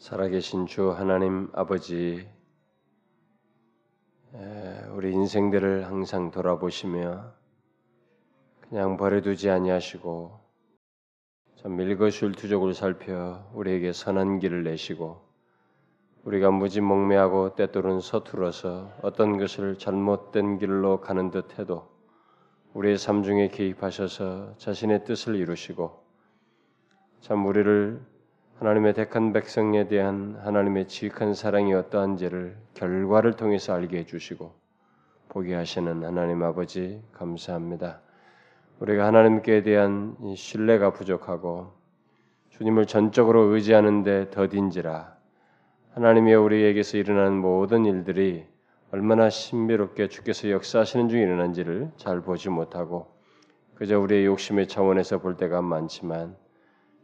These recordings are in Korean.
살아계신 주 하나님 아버지, 우리 인생들을 항상 돌아보시며 그냥 버려두지 아니하시고 참 밀거술투족을 살펴 우리에게 선한 길을 내시고 우리가 무지몽매하고 때때로는 서툴어서 어떤 것을 잘못된 길로 가는 듯해도 우리의 삶 중에 개입하셔서 자신의 뜻을 이루시고 참 우리를 하나님의 택한 백성에 대한 하나님의 지극한 사랑이 어떠한지를 결과를 통해서 알게 해주시고 보게 하시는 하나님 아버지 감사합니다. 우리가 하나님께 대한 신뢰가 부족하고 주님을 전적으로 의지하는데 더딘지라 하나님이 우리에게서 일어나는 모든 일들이 얼마나 신비롭게 주께서 역사하시는 중에 일어난지를 잘 보지 못하고 그저 우리의 욕심의 차원에서 볼 때가 많지만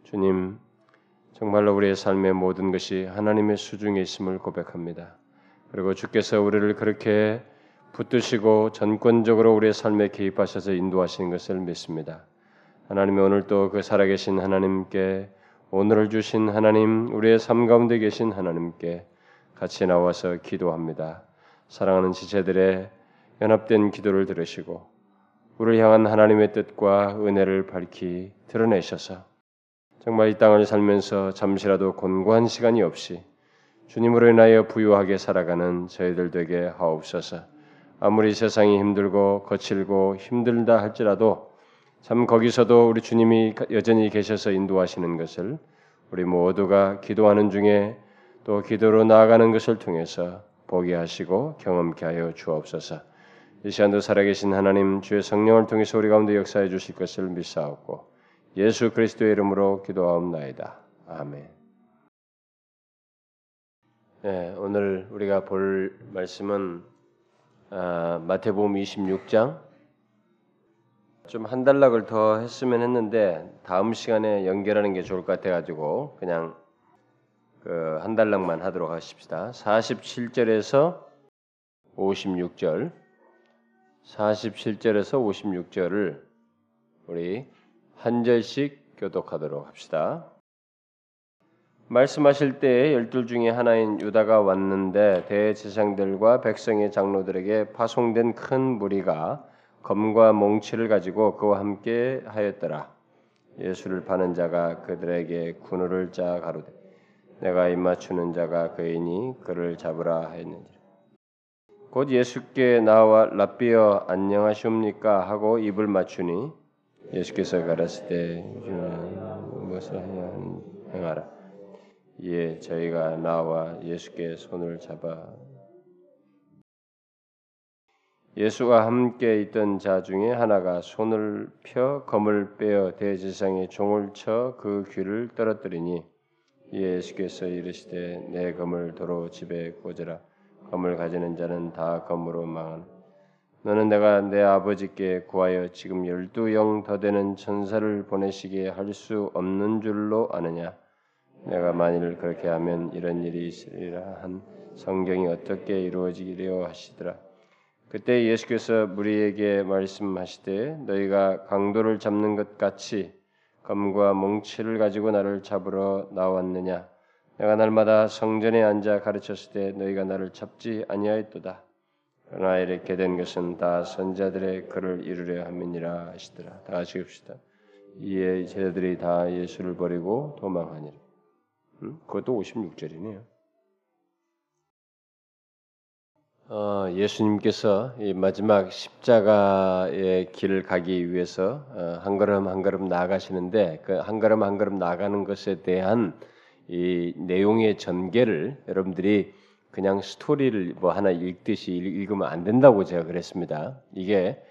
주님 정말로 우리의 삶의 모든 것이 하나님의 수중에 있음을 고백합니다. 그리고 주께서 우리를 그렇게 붙드시고 전권적으로 우리의 삶에 개입하셔서 인도하시는 것을 믿습니다. 하나님이 오늘 또그 살아계신 하나님께 오늘을 주신 하나님, 우리의 삶 가운데 계신 하나님께 같이 나와서 기도합니다. 사랑하는 지체들의 연합된 기도를 들으시고 우리를 향한 하나님의 뜻과 은혜를 밝히 드러내셔서 정말 이 땅을 살면서 잠시라도 곤고한 시간이 없이 주님으로 인하여 부유하게 살아가는 저희들 되게 하옵소서. 아무리 세상이 힘들고 거칠고 힘들다 할지라도 참 거기서도 우리 주님이 여전히 계셔서 인도하시는 것을 우리 모두가 기도하는 중에 또 기도로 나아가는 것을 통해서 보게 하시고 경험케 하여 주옵소서. 이 시간도 살아계신 하나님 주의 성령을 통해서 우리 가운데 역사해 주실 것을 믿사옵고 예수 그리스도의 이름으로 기도하옵나이다. 아멘. 네, 오늘 우리가 볼 말씀은 아, 마태복음 26장 좀한 단락을 더 했으면 했는데 다음 시간에 연결하는 게 좋을 것 같아 가지고 그냥 그한 단락만 하도록 하십시다. 47절에서 56절 47절에서 56절을 우리 한 절씩 교독하도록 합시다. 말씀하실 때에 열둘 중에 하나인 유다가 왔는데 대제사장들과 백성의 장로들에게 파송된 큰 무리가 검과 몽치를 가지고 그와 함께 하였더라. 예수를 파는 자가 그들에게 군우를 짜 가로되 내가 입맞추는 자가 그이니 그를 잡으라 하였는지라. 곧 예수께 나와 랍비어 안녕하시옵니까 하고 입을 맞추니 예수께서 가라사대 무엇을 하냐 행하라. 예, 저희가 나와 예수께 손을 잡아 예수와 함께 있던 자 중에 하나가 손을 펴 검을 빼어 대지상에 종을 쳐 그 귀를 떨어뜨리니 예수께서 이르시되 내 검을 도로 집에 꽂으라 검을 가지는 자는 다 검으로 망하는 너는 내가 내 아버지께 구하여 지금 열두 영 더 되는 천사를 보내시게 할 수 없는 줄로 아느냐? 내가 만일 그렇게 하면 이런 일이 있으리라 한 성경이 어떻게 이루어지리려 하시더라. 그때 예수께서 무리에게 말씀하시되 너희가 강도를 잡는 것 같이 검과 몽치를 가지고 나를 잡으러 나왔느냐? 내가 날마다 성전에 앉아 가르쳤을 때 너희가 나를 잡지 아니하였도다. 그러나 이렇게 된 것은 다 선자들의 글을 이루려 함이니라 하시더라. 다 같이 읍시다. 이에 제자들이 다 예수를 버리고 도망하니라. 음? 그것도 56절이네요. 어, 예수님께서 이 마지막 십자가의 길을 가기 위해서 어, 한 걸음 한 걸음 나아가시는데 그 한 걸음 한 걸음 나가는 것에 대한 이 내용의 전개를 여러분들이 그냥 스토리를 뭐 하나 읽듯이 읽으면 안 된다고 제가 그랬습니다. 이게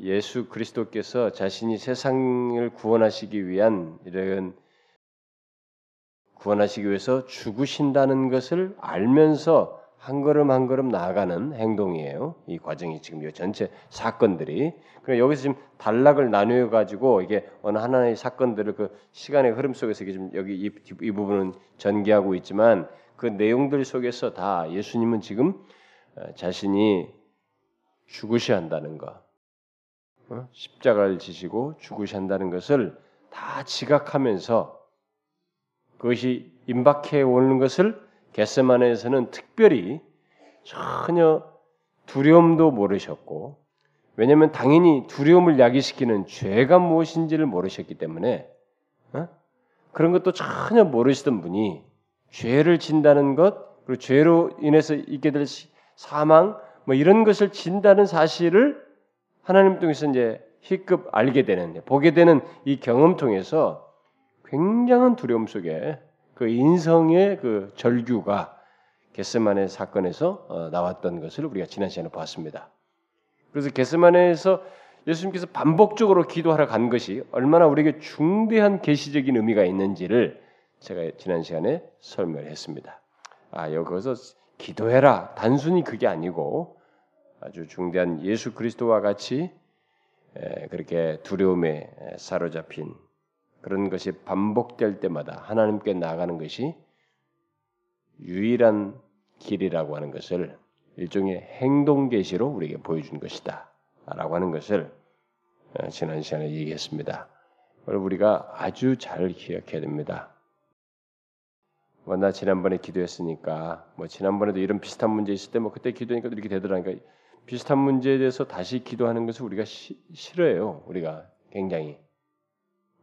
예수 그리스도께서 자신이 세상을 구원하시기 위한 이런 구원하시기 위해서 죽으신다는 것을 알면서 한 걸음 한 걸음 나아가는 행동이에요. 이 과정이 지금 이 전체 사건들이. 그럼 여기서 지금 단락을 나누어 가지고 이게 어느 하나의 사건들을 그 시간의 흐름 속에서 이게 여기 이, 이 부분은 전개하고 있지만 그 내용들 속에서 다 예수님은 지금 어, 자신이 죽으셔야 한다는 것, 어? 십자가를 지시고 죽으셔야 한다는 것을 다 지각하면서 그것이 임박해 오는 것을 겟세만에서는 특별히 전혀 두려움도 모르셨고 왜냐하면 당연히 두려움을 야기시키는 죄가 무엇인지를 모르셨기 때문에 어? 그런 것도 전혀 모르시던 분이 죄를 진다는 것 그리고 죄로 인해서 있게 될 사망 뭐 이런 것을 진다는 사실을 하나님 통해서 이제 희급 알게 되는 보게 되는 이 경험 통해서 굉장한 두려움 속에 그 인성의 그 절규가 게스만의 사건에서 어, 나왔던 것을 우리가 지난 시간에 봤습니다. 그래서 게스만에서 예수님께서 반복적으로 기도하러 간 것이 얼마나 우리에게 중대한 계시적인 의미가 있는지를 제가 지난 시간에 설명했습니다. 아 여기서 기도해라 단순히 그게 아니고 아주 중대한 예수 그리스도와 같이 그렇게 두려움에 사로잡힌 그런 것이 반복될 때마다 하나님께 나가는 것이 유일한 길이라고 하는 것을 일종의 행동 계시로 우리에게 보여준 것이다라고 하는 것을 어, 지난 시간에 얘기했습니다. 우리가 아주 잘 기억해야 됩니다. 뭐나 지난번에 기도했으니까 뭐 지난번에도 이런 비슷한 문제 있을 때 뭐 그때 기도하니까 이렇게 되더라니까 비슷한 문제에 대해서 다시 기도하는 것을 우리가 시, 싫어해요. 우리가 굉장히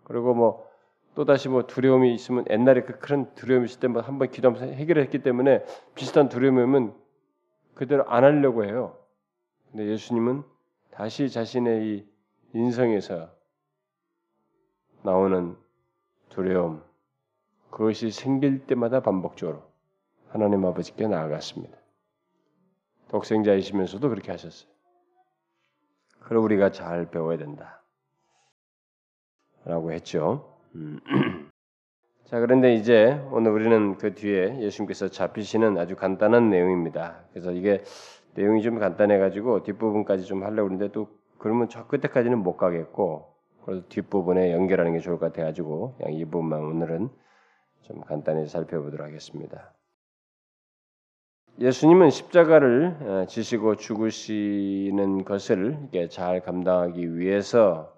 그리고 뭐 또다시 뭐 두려움이 있으면 옛날에 그 그런 두려움이 있을 때 뭐 한번 기도하면서 해결했기 때문에 비슷한 두려움이 오면 그대로 안 하려고 해요. 근데 예수님은 다시 자신의 이 인성에서 나오는 두려움 그것이 생길 때마다 반복적으로 하나님 아버지께 나아갔습니다. 독생자이시면서도 그렇게 하셨어요. 그걸 우리가 잘 배워야 된다. 라고 했죠. 음. 자, 그런데 이제 오늘 우리는 그 뒤에 예수님께서 잡히시는 아주 간단한 내용입니다. 그래서 이게 내용이 좀 간단해가지고 뒷부분까지 좀 하려고 하는데 또 그러면 저 끝에까지는 못 가겠고 그래서 뒷부분에 연결하는 게 좋을 것 같아가지고 그냥 이 부분만 오늘은 좀 간단히 살펴보도록 하겠습니다. 예수님은 십자가를 어, 지시고 죽으시는 것을 잘 감당하기 위해서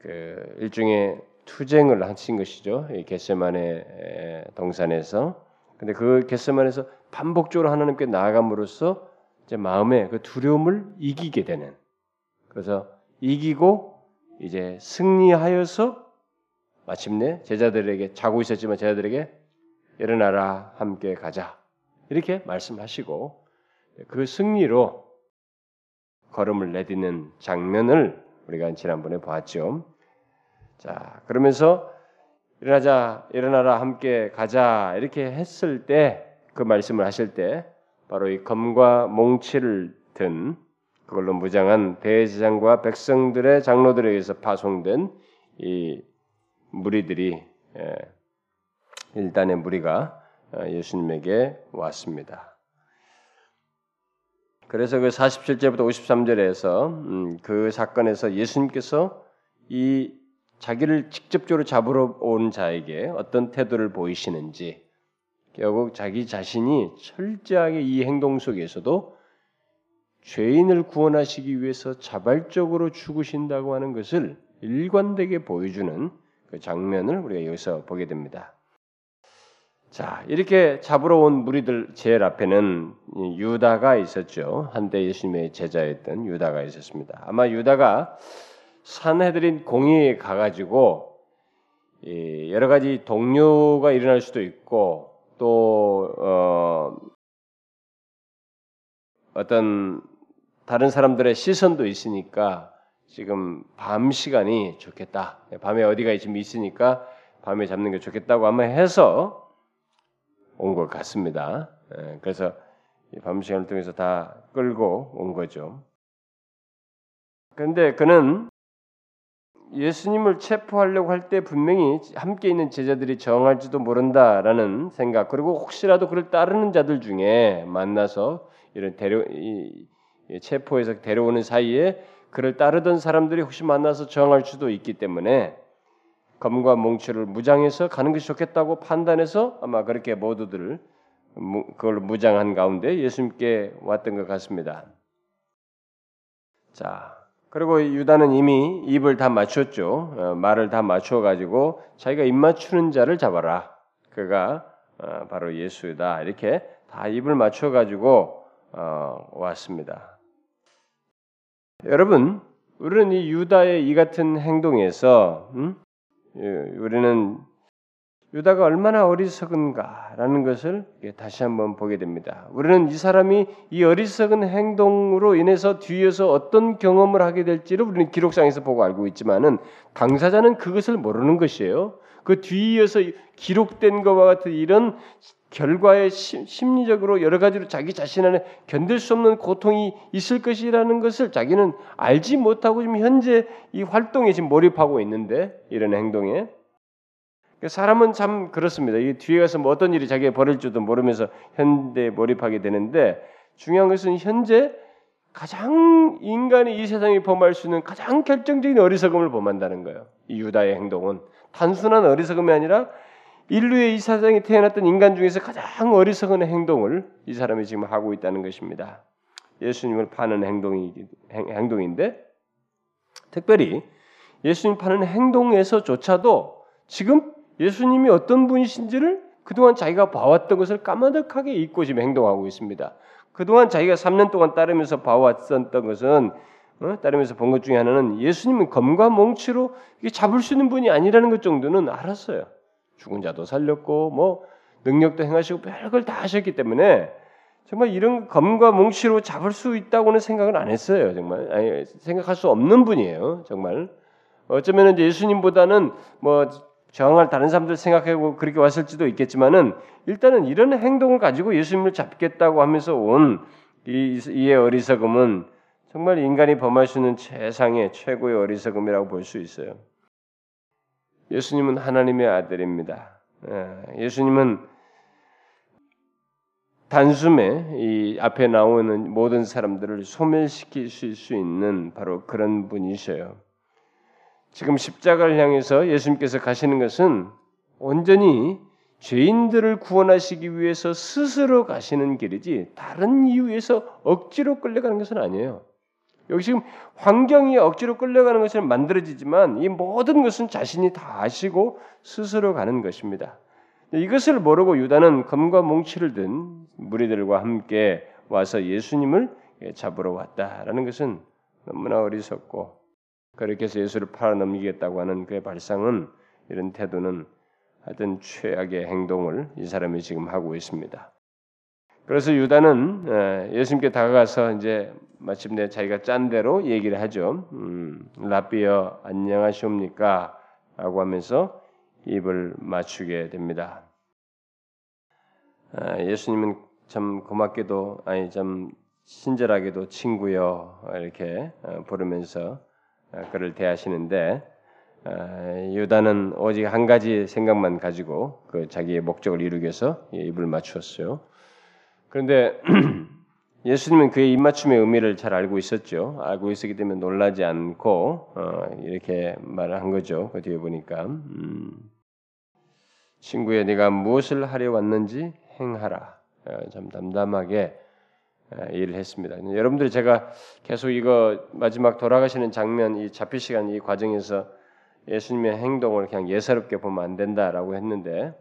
그 일종의 투쟁을 하신 것이죠. 겟세만의 동산에서. 근데 그 겟세만에서 반복적으로 하나님께 나아감으로써 이제 마음의 그 두려움을 이기게 되는. 그래서 이기고 이제 승리하여서 마침내 제자들에게 자고 있었지만 제자들에게 일어나라 함께 가자 이렇게 말씀하시고 그 승리로 걸음을 내딛는 장면을 우리가 지난번에 봤죠. 자, 그러면서 일어나자, 일어나라, 함께 가자 이렇게 했을 때 그 말씀을 하실 때 바로 이 검과 몽치를 든 그걸로 무장한 대제장과 백성들의 장로들에 의해서 파송된 이 무리들이 예, 일단의 무리가 어, 예수님에게 왔습니다. 그래서 그 47절부터 53절에서 음, 그 사건에서 예수님께서 이 자기를 직접적으로 잡으러 온 자에게 어떤 태도를 보이시는지 결국 자기 자신이 철저하게 이 행동 속에서도 죄인을 구원하시기 위해서 자발적으로 죽으신다고 하는 것을 일관되게 보여주는 그 장면을 우리가 여기서 보게 됩니다. 자, 이렇게 잡으러 온 무리들 제일 앞에는 유다가 있었죠. 한때 예수님의 제자였던 유다가 있었습니다. 아마 유다가 산해드린 공의에 가가지고 여러 가지 동료가 일어날 수도 있고 또 어, 어떤 다른 사람들의 시선도 있으니까 지금 밤 시간이 좋겠다. 밤에 어디가 지금 있으니까 밤에 잡는 게 좋겠다고 아마 해서 온 것 같습니다. 예, 그래서 밤 시간을 통해서 다 끌고 온 거죠. 그런데 그는 예수님을 체포하려고 할 때 분명히 함께 있는 제자들이 정할지도 모른다라는 생각 그리고 혹시라도 그를 따르는 자들 중에 만나서 이런 데려 이, 체포해서 데려오는 사이에 그를 따르던 사람들이 혹시 만나서 정할 수도 있기 때문에 검과 몽치를 무장해서 가는 것이 좋겠다고 판단해서 아마 그렇게 모두들을 그걸 무장한 가운데 예수님께 왔던 것 같습니다. 자, 그리고 유다는 이미 입을 다 맞췄죠. 어, 말을 다 맞춰 가지고 자기가 입 맞추는 자를 잡아라. 그가 어, 바로 예수다 이렇게 다 입을 맞춰 가지고 어, 왔습니다. 여러분, 우리는 이 유다의 이 같은 행동에서 음? 예, 우리는 유다가 얼마나 어리석은가라는 것을 다시 한번 보게 됩니다. 우리는 이 사람이 이 어리석은 행동으로 인해서 뒤에서 어떤 경험을 하게 될지를 우리는 기록상에서 보고 알고 있지만은 당사자는 그것을 모르는 것이에요. 그 뒤에서 기록된 것과 같은 이런 결과에 심리적으로 여러 가지로 자기 자신 안에 견딜 수 없는 고통이 있을 것이라는 것을 자기는 알지 못하고 지금 현재 이 활동에 지금 몰입하고 있는데 이런 행동에 그러니까 사람은 참 그렇습니다. 이 뒤에 가서 뭐 어떤 일이 자기가 벌일지도 모르면서 현대에 몰입하게 되는데 중요한 것은 현재 가장 인간이 이 세상에 범할 수 있는 가장 결정적인 어리석음을 범한다는 거예요. 이 유다의 행동은 단순한 어리석음이 아니라 인류의 이 세상에 태어났던 인간 중에서 가장 어리석은 행동을 이 사람이 지금 하고 있다는 것입니다. 예수님을 파는 행동이 행동인데 특별히 예수님 파는 행동에서조차도 지금 예수님이 어떤 분이신지를 그동안 자기가 봐왔던 것을 까마득하게 잊고 지금 행동하고 있습니다. 그동안 자기가 3년 동안 따르면서 봐왔었던 것은 어? 따르면서 본 것 중에 하나는 예수님은 검과 몽치로 잡을 수 있는 분이 아니라는 것 정도는 알았어요. 죽은 자도 살렸고 뭐 능력도 행하시고 별걸 다 하셨기 때문에 정말 이런 검과 몽치로 잡을 수 있다고는 생각은 안 했어요. 정말 아니, 생각할 수 없는 분이에요. 정말 어쩌면 예수님보다는 뭐 저항할 다른 사람들 생각하고 그렇게 왔을지도 있겠지만은 일단은 이런 행동을 가지고 예수님을 잡겠다고 하면서 온 이, 이의 어리석음은 정말 인간이 범할 수 있는 최상의 최고의 어리석음이라고 볼 수 있어요. 예수님은 하나님의 아들입니다. 예, 예수님은 단숨에 이 앞에 나오는 모든 사람들을 소멸시킬 수 있는 바로 그런 분이셔요. 지금 십자가를 향해서 예수님께서 가시는 것은 온전히 죄인들을 구원하시기 위해서 스스로 가시는 길이지 다른 이유에서 억지로 끌려가는 것은 아니에요. 여기 지금 환경이 억지로 끌려가는 것처럼 만들어지지만 이 모든 것은 자신이 다 아시고 스스로 가는 것입니다. 이것을 모르고 유다는 검과 몽치를 든 무리들과 함께 와서 예수님을 잡으러 왔다라는 것은 너무나 어리석고 그렇게 해서 예수를 팔아넘기겠다고 하는 그의 발상은 이런 태도는 하여튼 최악의 행동을 이 사람이 지금 하고 있습니다. 그래서 유다는 예수님께 다가가서 이제 마침내 자기가 짠 대로 얘기를 하죠. 음, 라비어 안녕하시옵니까? 라고 하면서 입을 맞추게 됩니다. 예수님은 참 고맙게도 아니 참 친절하게도 친구여 이렇게 어, 부르면서 어, 그를 대하시는데 어, 유다는 오직 한 가지 생각만 가지고 그 자기의 목적을 이루기 위해서 입을 맞추었어요. 그런데 예수님은 그의 입맞춤의 의미를 잘 알고 있었죠. 알고 있었기 때문에 놀라지 않고 어, 이렇게 말을 한 거죠. 그 뒤에 보니까 음, 친구야 네가 무엇을 하려 왔는지 행하라. 참 담담하게 일을 했습니다. 여러분들이 제가 계속 이거 마지막 돌아가시는 장면, 이 잡힐 시간 이 과정에서 예수님의 행동을 그냥 예사롭게 보면 안 된다라고 했는데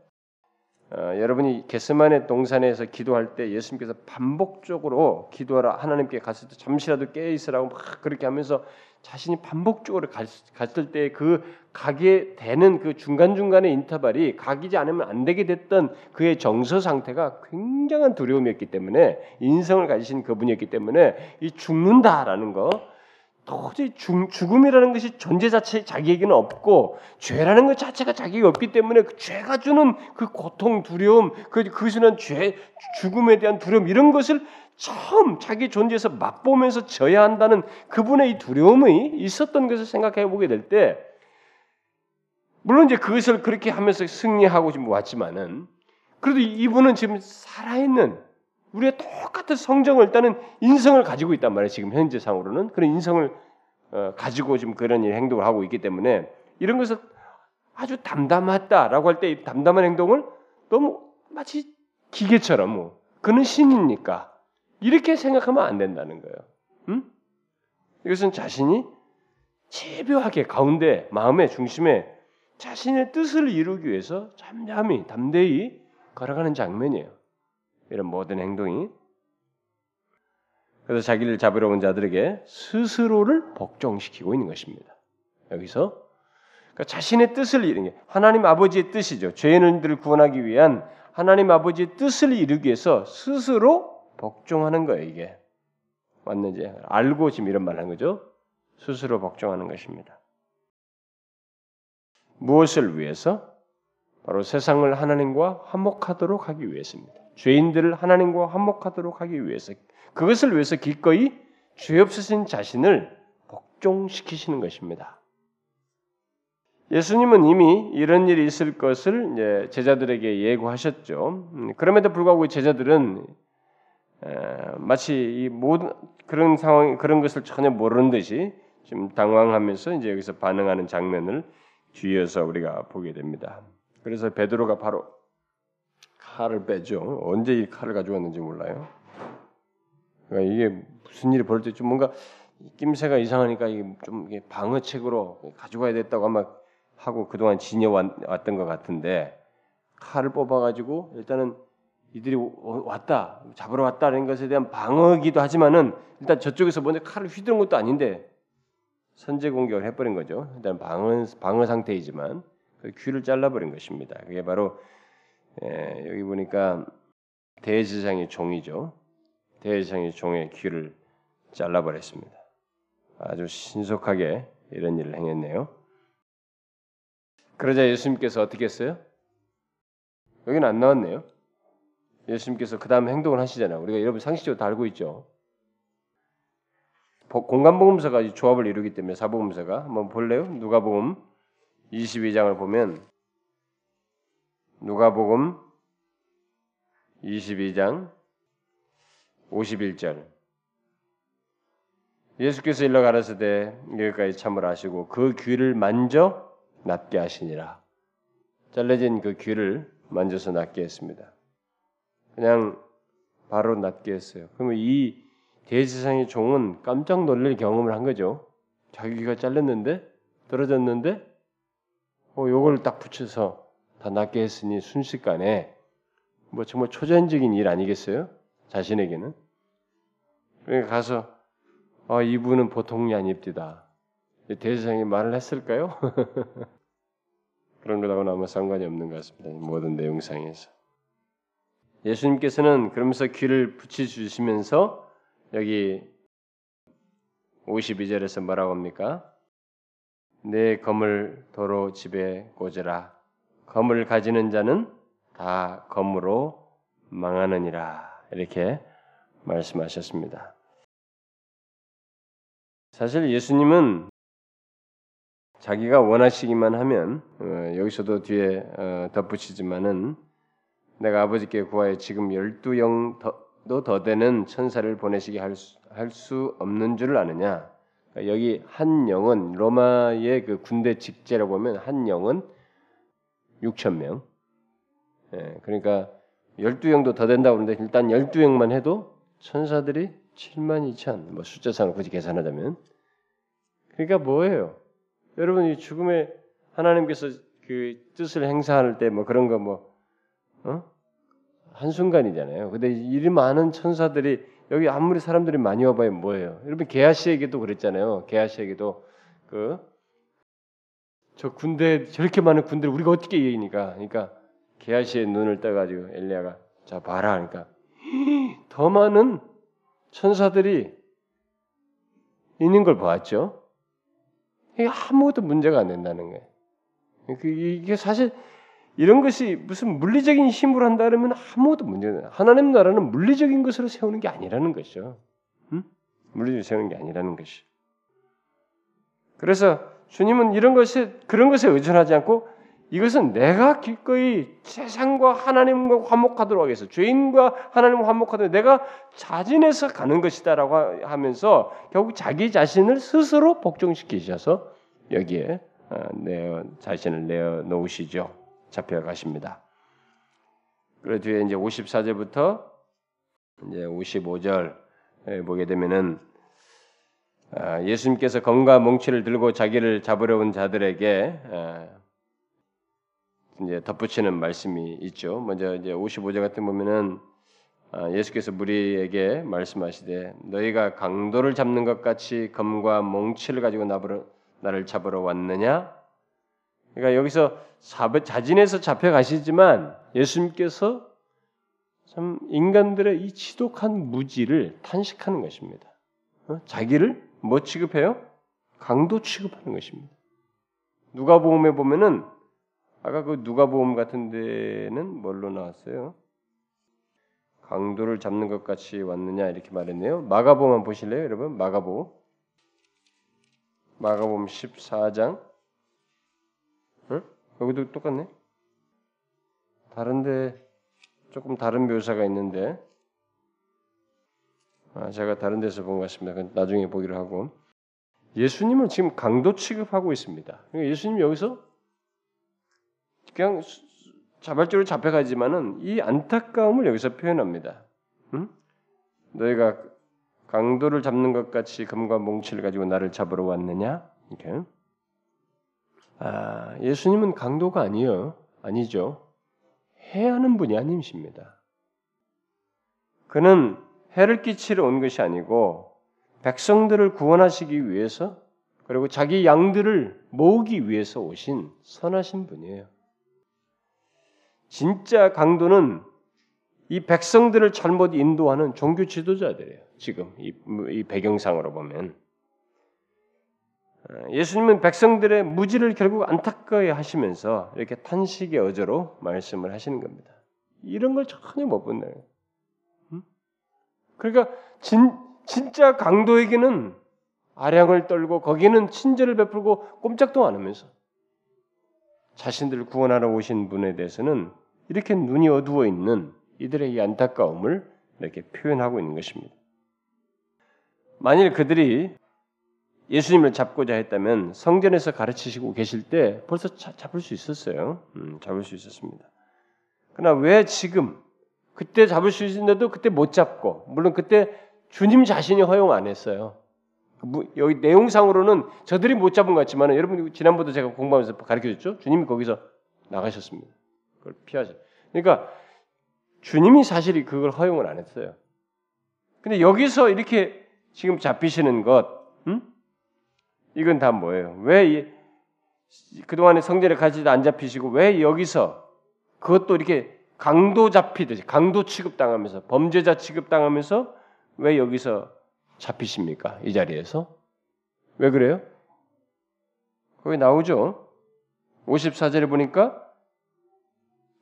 어, 여러분이 게스만의 동산에서 기도할 때 예수님께서 반복적으로 기도하라 하나님께 갔을 때 잠시라도 깨어 있으라고 막 그렇게 하면서 자신이 반복적으로 갔을 때 그 가게 되는 그 중간 중간의 인터벌이 가기지 않으면 안 되게 됐던 그의 정서 상태가 굉장한 두려움이었기 때문에 인성을 가지신 그분이었기 때문에 이 죽는다라는 거 도저히 죽, 죽음이라는 것이 존재 자체 자기에게는 없고 죄라는 것 자체가 자기가 없기 때문에 그 죄가 주는 그 고통, 두려움, 그 그것은 죄, 죽음에 대한 두려움 이런 것을 처음 자기 존재에서 맛보면서 져야 한다는 그분의 이 두려움이 있었던 것을 생각해 보게 될 때, 물론 이제 그것을 그렇게 하면서 승리하고 지금 왔지만은, 그래도 이분은 지금 살아있는 우리의 똑같은 성정을 일단은 인성을 가지고 있단 말이에요. 지금 현재 상으로는 그런 인성을 어, 가지고 지금 그런 일 행동을 하고 있기 때문에 이런 것을 아주 담담하다라고 할 때 담담한 행동을 너무 마치 기계처럼 뭐 그는 신이니까 이렇게 생각하면 안 된다는 거예요. 음? 이것은 자신이 집요하게 가운데 마음의 중심에 자신의 뜻을 이루기 위해서 잠잠히 담대히 걸어가는 장면이에요. 이런 모든 행동이 그래서 자기를 잡으러 온 자들에게 스스로를 복종시키고 있는 것입니다. 여기서 그러니까 자신의 뜻을 이루는 게 하나님 아버지의 뜻이죠. 죄인들을 구원하기 위한 하나님 아버지의 뜻을 이루기 위해서 스스로 복종하는 거예요. 이게 맞는지 알고 지금 이런 말하는 거죠. 스스로 복종하는 것입니다. 무엇을 위해서? 바로 세상을 하나님과 화목하도록 하기 위해서입니다. 죄인들을 하나님과 화목하도록 하기 위해서 그것을 위해서 기꺼이 죄 없으신 자신을 복종시키시는 것입니다. 예수님은 이미 이런 일이 있을 것을 제자들에게 예고하셨죠. 음, 그럼에도 불구하고 제자들은 마치 이 모든 그런 상황 그런 것을 전혀 모르는 듯이 지금 당황하면서 이제 여기서 반응하는 장면을 뒤에서 우리가 보게 됩니다. 그래서 베드로가 바로 칼을 빼죠. 언제 이 칼을 가져왔는지 몰라요. 그러니까 이게 무슨 일이 벌어질 지 뭔가 낌새가 이상하니까 좀 방어책으로 가져가야 됐다고 아마 하고 그동안 지녀왔던 것 같은데 칼을 뽑아가지고 일단은 이들이 왔다 잡으러 왔다는 것에 대한 방어기도 하지만은 일단 저쪽에서 먼저 칼을 휘두른 것도 아닌데 선제 공격을 해버린 거죠. 일단 방어 방어 상태이지만 그 귀를 잘라버린 것입니다. 그게 바로 에, 여기 보니까 대제사장의 종이죠. 대제사장의 종의 귀를 잘라버렸습니다. 아주 신속하게 이런 일을 행했네요. 그러자 예수님께서 어떻게 했어요? 여기는 안 나왔네요. 예수님께서 그 다음 행동을 하시잖아요. 우리가 여러분 상식적으로 다 알고 있죠. 공간복음서가 조합을 이루기 때문에 사복음서가 한번 볼래요? 누가복음 22장을 보면 누가복음 22장 51절 예수께서 일러 가라사대 여기까지 참으라 하시고 그 귀를 만져 낫게 하시니라 잘라진 그 귀를 만져서 낫게 했습니다. 그냥 바로 낫게 했어요. 그러면 이 대지상의 종은 깜짝 놀랄 경험을 한 거죠. 자기 귀가 잘렸는데 떨어졌는데 어, 요걸 딱 붙여서 다 낫게 했으니 순식간에 뭐 정말 초전적인 일 아니겠어요? 자신에게는. 그러니까 가서 아, 이분은 보통이 아닙니다. 대세상이 말을 했을까요? 그런 거하고는 아무 상관이 없는 것 같습니다. 모든 내용상에서. 예수님께서는 그러면서 귀를 붙여주시면서 여기 52절에서 뭐라고 합니까? 내 검을 도로 집에 꽂으라. 검을 가지는 자는 다 검으로 망하느니라. 이렇게 말씀하셨습니다. 사실 예수님은 자기가 원하시기만 하면 어, 여기서도 뒤에 어, 덧붙이지만은 내가 아버지께 구하여 지금 열두 영도 더 되는 천사를 보내시게 할 수, 할수 없는 줄 아느냐? 여기 한 영은 로마의 그 군대 직제라고 보면 한 영은 6천 명. 예, 그러니까 12영도 더 된다고 그러는데 일단 12영만 해도 천사들이 7만 2천 뭐 숫자상으로 굳이 계산하자면 그러니까 뭐예요? 여러분 이 죽음의 하나님께서 그 뜻을 행사할 때 뭐 그런 거뭐 어? 한순간이잖아요. 근데 이리 많은 천사들이 여기 아무리 사람들이 많이 와봐야 뭐예요? 여러분 게하시에게도 그랬잖아요. 게하시에게도 그 저 군대 저렇게 많은 군대를 우리가 어떻게 이기니까 그러니까 게하시의 눈을 떠가지고 엘리야가 자 봐라 그러니까 더 많은 천사들이 있는 걸 보았죠. 이게 아무것도 문제가 안 된다는 거예요. 그 이게 사실 이런 것이 무슨 물리적인 힘으로 한다 그러면 아무것도 없어요. 하나님 나라는 물리적인 것으로 세우는 게 아니라는 것이죠. 음? 물리적으로 세우는 게 아니라는 것이. 그래서 주님은 이런 것에 그런 것에 의존하지 않고 이것은 내가 기꺼이 세상과 하나님과 화목하도록 하겠어. 죄인과 하나님과 화목하도록 내가 자진해서 가는 것이다라고 하면서 결국 자기 자신을 스스로 복종시키셔서 여기에 어, 내 자신을 내어 놓으시죠. 잡혀 가십니다. 그 뒤에 이제 54절부터 이제 55절 보게 되면은 아, 예수님께서 검과 몽치를 들고 자기를 잡으려 온 자들에게 아, 이제 덧붙이는 말씀이 있죠. 먼저 이제 55절 같은 보면은 아, 예수께서 무리에게 말씀하시되 너희가 강도를 잡는 것 같이 검과 몽치를 가지고 나를 잡으러 왔느냐? 그러니까 여기서 자진해서 잡혀가시지만 예수님께서 참 인간들의 이 지독한 무지를 탄식하는 것입니다. 어? 자기를 뭐 취급해요? 강도 취급하는 것입니다. 누가복음에 보면은 아까 그 누가복음 같은 데는 뭘로 나왔어요? 강도를 잡는 것 같이 왔느냐 이렇게 말했네요. 마가복음 보실래요, 여러분? 마가복음. 마가복음 14장. 응? 여기도 똑같네. 다른데 조금 다른 묘사가 있는데 아, 제가 다른 데서 본 것 같습니다. 나중에 보기로 하고 예수님을 지금 강도 취급하고 있습니다. 그러니까 예수님 여기서 그냥 자발적으로 잡혀가지만은 이 안타까움을 여기서 표현합니다. 응? 너희가 강도를 잡는 것 같이 금과 몽치를 가지고 나를 잡으러 왔느냐? 이렇게. 아, 예수님은 강도가 아니요, 아니죠. 해하는 분이 아니십니다. 그는 해를 끼치러 온 것이 아니고 백성들을 구원하시기 위해서 그리고 자기 양들을 모으기 위해서 오신 선하신 분이에요. 진짜 강도는 이 백성들을 잘못 인도하는 종교 지도자들이에요. 지금 이, 이 배경상으로 보면 어, 예수님은 백성들의 무지를 결국 안타까워 하시면서 이렇게 탄식의 어조로 말씀을 하시는 겁니다. 이런 걸 전혀 못 본다요. 음? 그러니까 진, 진짜 강도에게는 아량을 떨고 거기는 친절을 베풀고 꼼짝도 안 하면서 자신들을 구원하러 오신 분에 대해서는 이렇게 눈이 어두워 있는 이들의 이 안타까움을 이렇게 표현하고 있는 것입니다. 만일 그들이 예수님을 잡고자 했다면 성전에서 가르치시고 계실 때 벌써 자, 잡을 수 있었어요. 음, 잡을 수 있었습니다. 그러나 왜 지금 그때 잡을 수 있는데도 그때 못 잡고 물론 그때 주님 자신이 허용 안 했어요. 여기 내용상으로는 저들이 못 잡은 것 같지만 여러분 지난번도 제가 공부하면서 가르쳐줬죠. 주님이 거기서 나가셨습니다. 그걸 피하죠. 그러니까 주님이 사실이 그걸 허용을 안 했어요. 근데 여기서 이렇게 지금 잡히시는 것, 음? 이건 다 뭐예요? 왜 그동안에 성전에 가지도 안 잡히시고 왜 여기서 그것도 이렇게 강도 잡히듯이 강도 취급당하면서 범죄자 취급당하면서 왜 여기서 잡히십니까? 이 자리에서? 왜 그래요? 거기 나오죠. 54절에 보니까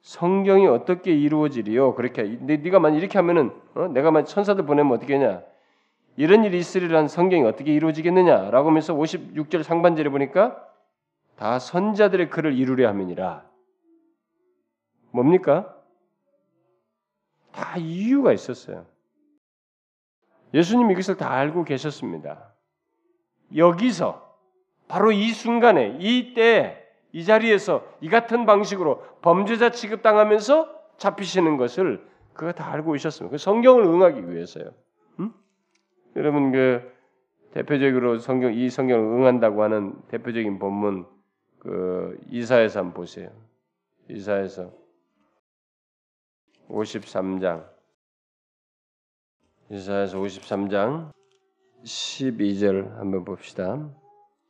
성경이 어떻게 이루어지리요? 그렇게 네가 만약 이렇게 하면은 어? 내가 만 천사들 보내면 어떻게 하냐? 이런 일이 있으리란 성경이 어떻게 이루어지겠느냐라고 하면서 56절 상반절에 보니까 다 선자들의 글을 이루려 함이니라. 뭡니까? 다 이유가 있었어요. 예수님 이것을 다 알고 계셨습니다. 여기서 바로 이 순간에 이때 이 자리에서 이 같은 방식으로 범죄자 취급당하면서 잡히시는 것을 그가 다 알고 있었습니다. 그 성경을 응하기 위해서요. 음? 여러분 그 대표적으로 성경 이 성경을 응한다고 하는 대표적인 본문 그 이사에서 한번 보세요. 이사에서 53장 이사에서 53장 12절 한번 봅시다.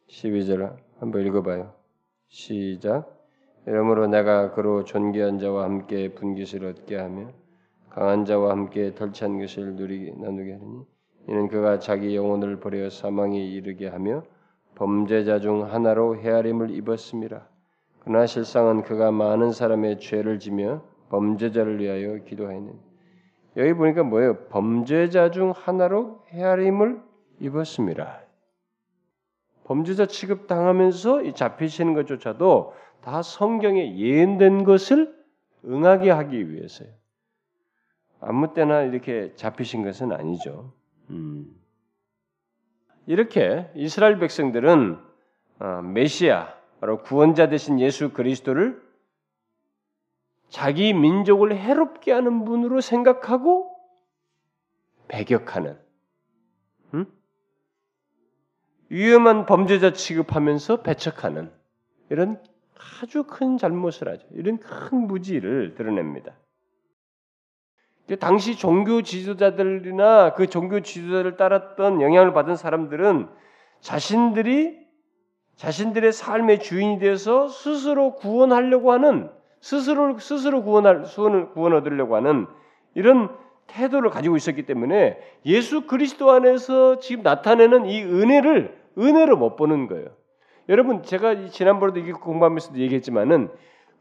12절 한번 읽어봐요. 시작. 이러므로 내가 그로 존귀한 자와 함께 분깃을 얻게 하며 강한 자와 함께 덜찬 것을 누리게 나누게 하니 이는 그가 자기 영혼을 버려 사망에 이르게 하며 범죄자 중 하나로 헤아림을 입었습니다. 그러나 실상은 그가 많은 사람의 죄를 지며 범죄자를 위하여 기도하였는 여기 보니까 뭐예요? 범죄자 중 하나로 헤아림을 입었습니다. 범죄자 취급 당하면서 잡히시는 것조차도 다 성경에 예언된 것을 응하게 하기 위해서요. 아무 때나 이렇게 잡히신 것은 아니죠. 음. 이렇게 이스라엘 백성들은 어, 메시아, 바로 구원자 되신 예수 그리스도를 자기 민족을 해롭게 하는 분으로 생각하고 배격하는 음? 위험한 범죄자 취급하면서 배척하는 이런 아주 큰 잘못을 하죠. 이런 큰 무지를 드러냅니다. 당시 종교 지도자들이나 그 종교 지도자를 따랐던 영향을 받은 사람들은 자신들이 자신들의 삶의 주인이 되어서 스스로 구원하려고 하는 스스로 스스로 구원할 수원을 구원 얻으려고 하는 이런 태도를 가지고 있었기 때문에 예수 그리스도 안에서 지금 나타내는 이 은혜를 은혜로 못 보는 거예요. 여러분 제가 지난번에도 이게 공부하면서도 얘기했지만은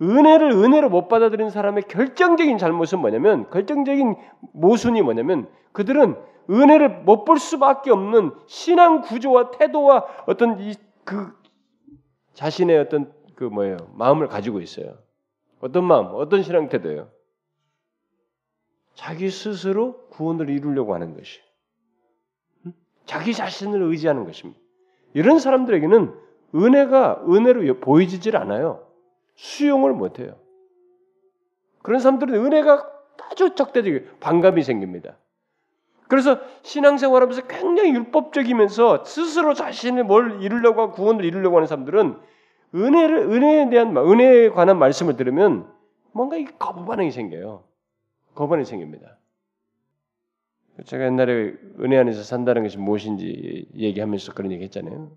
은혜를 은혜로 못 받아들인 사람의 결정적인 잘못은 뭐냐면 결정적인 모순이 뭐냐면 그들은 은혜를 못 볼 수밖에 없는 신앙 구조와 태도와 어떤 이 그 자신의 어떤 그 뭐예요 마음을 가지고 있어요. 어떤 마음, 어떤 신앙 태도예요? 자기 스스로 구원을 이루려고 하는 것이. 자기 자신을 의지하는 것입니다. 이런 사람들에게는 은혜가 은혜로 보이지질 않아요. 수용을 못해요. 그런 사람들은 은혜가 아주 적대적이에요. 반감이 생깁니다. 그래서 신앙생활하면서 굉장히 율법적이면서 스스로 자신을 뭘 이루려고 구원을 이루려고 하는 사람들은 은혜를 은혜에 대한 은혜에 관한 말씀을 들으면 뭔가 이 거부 반응이 생겨요. 거부 반응이 생깁니다. 제가 옛날에 은혜 안에서 산다는 것이 무엇인지 얘기하면서 그런 얘기 했잖아요.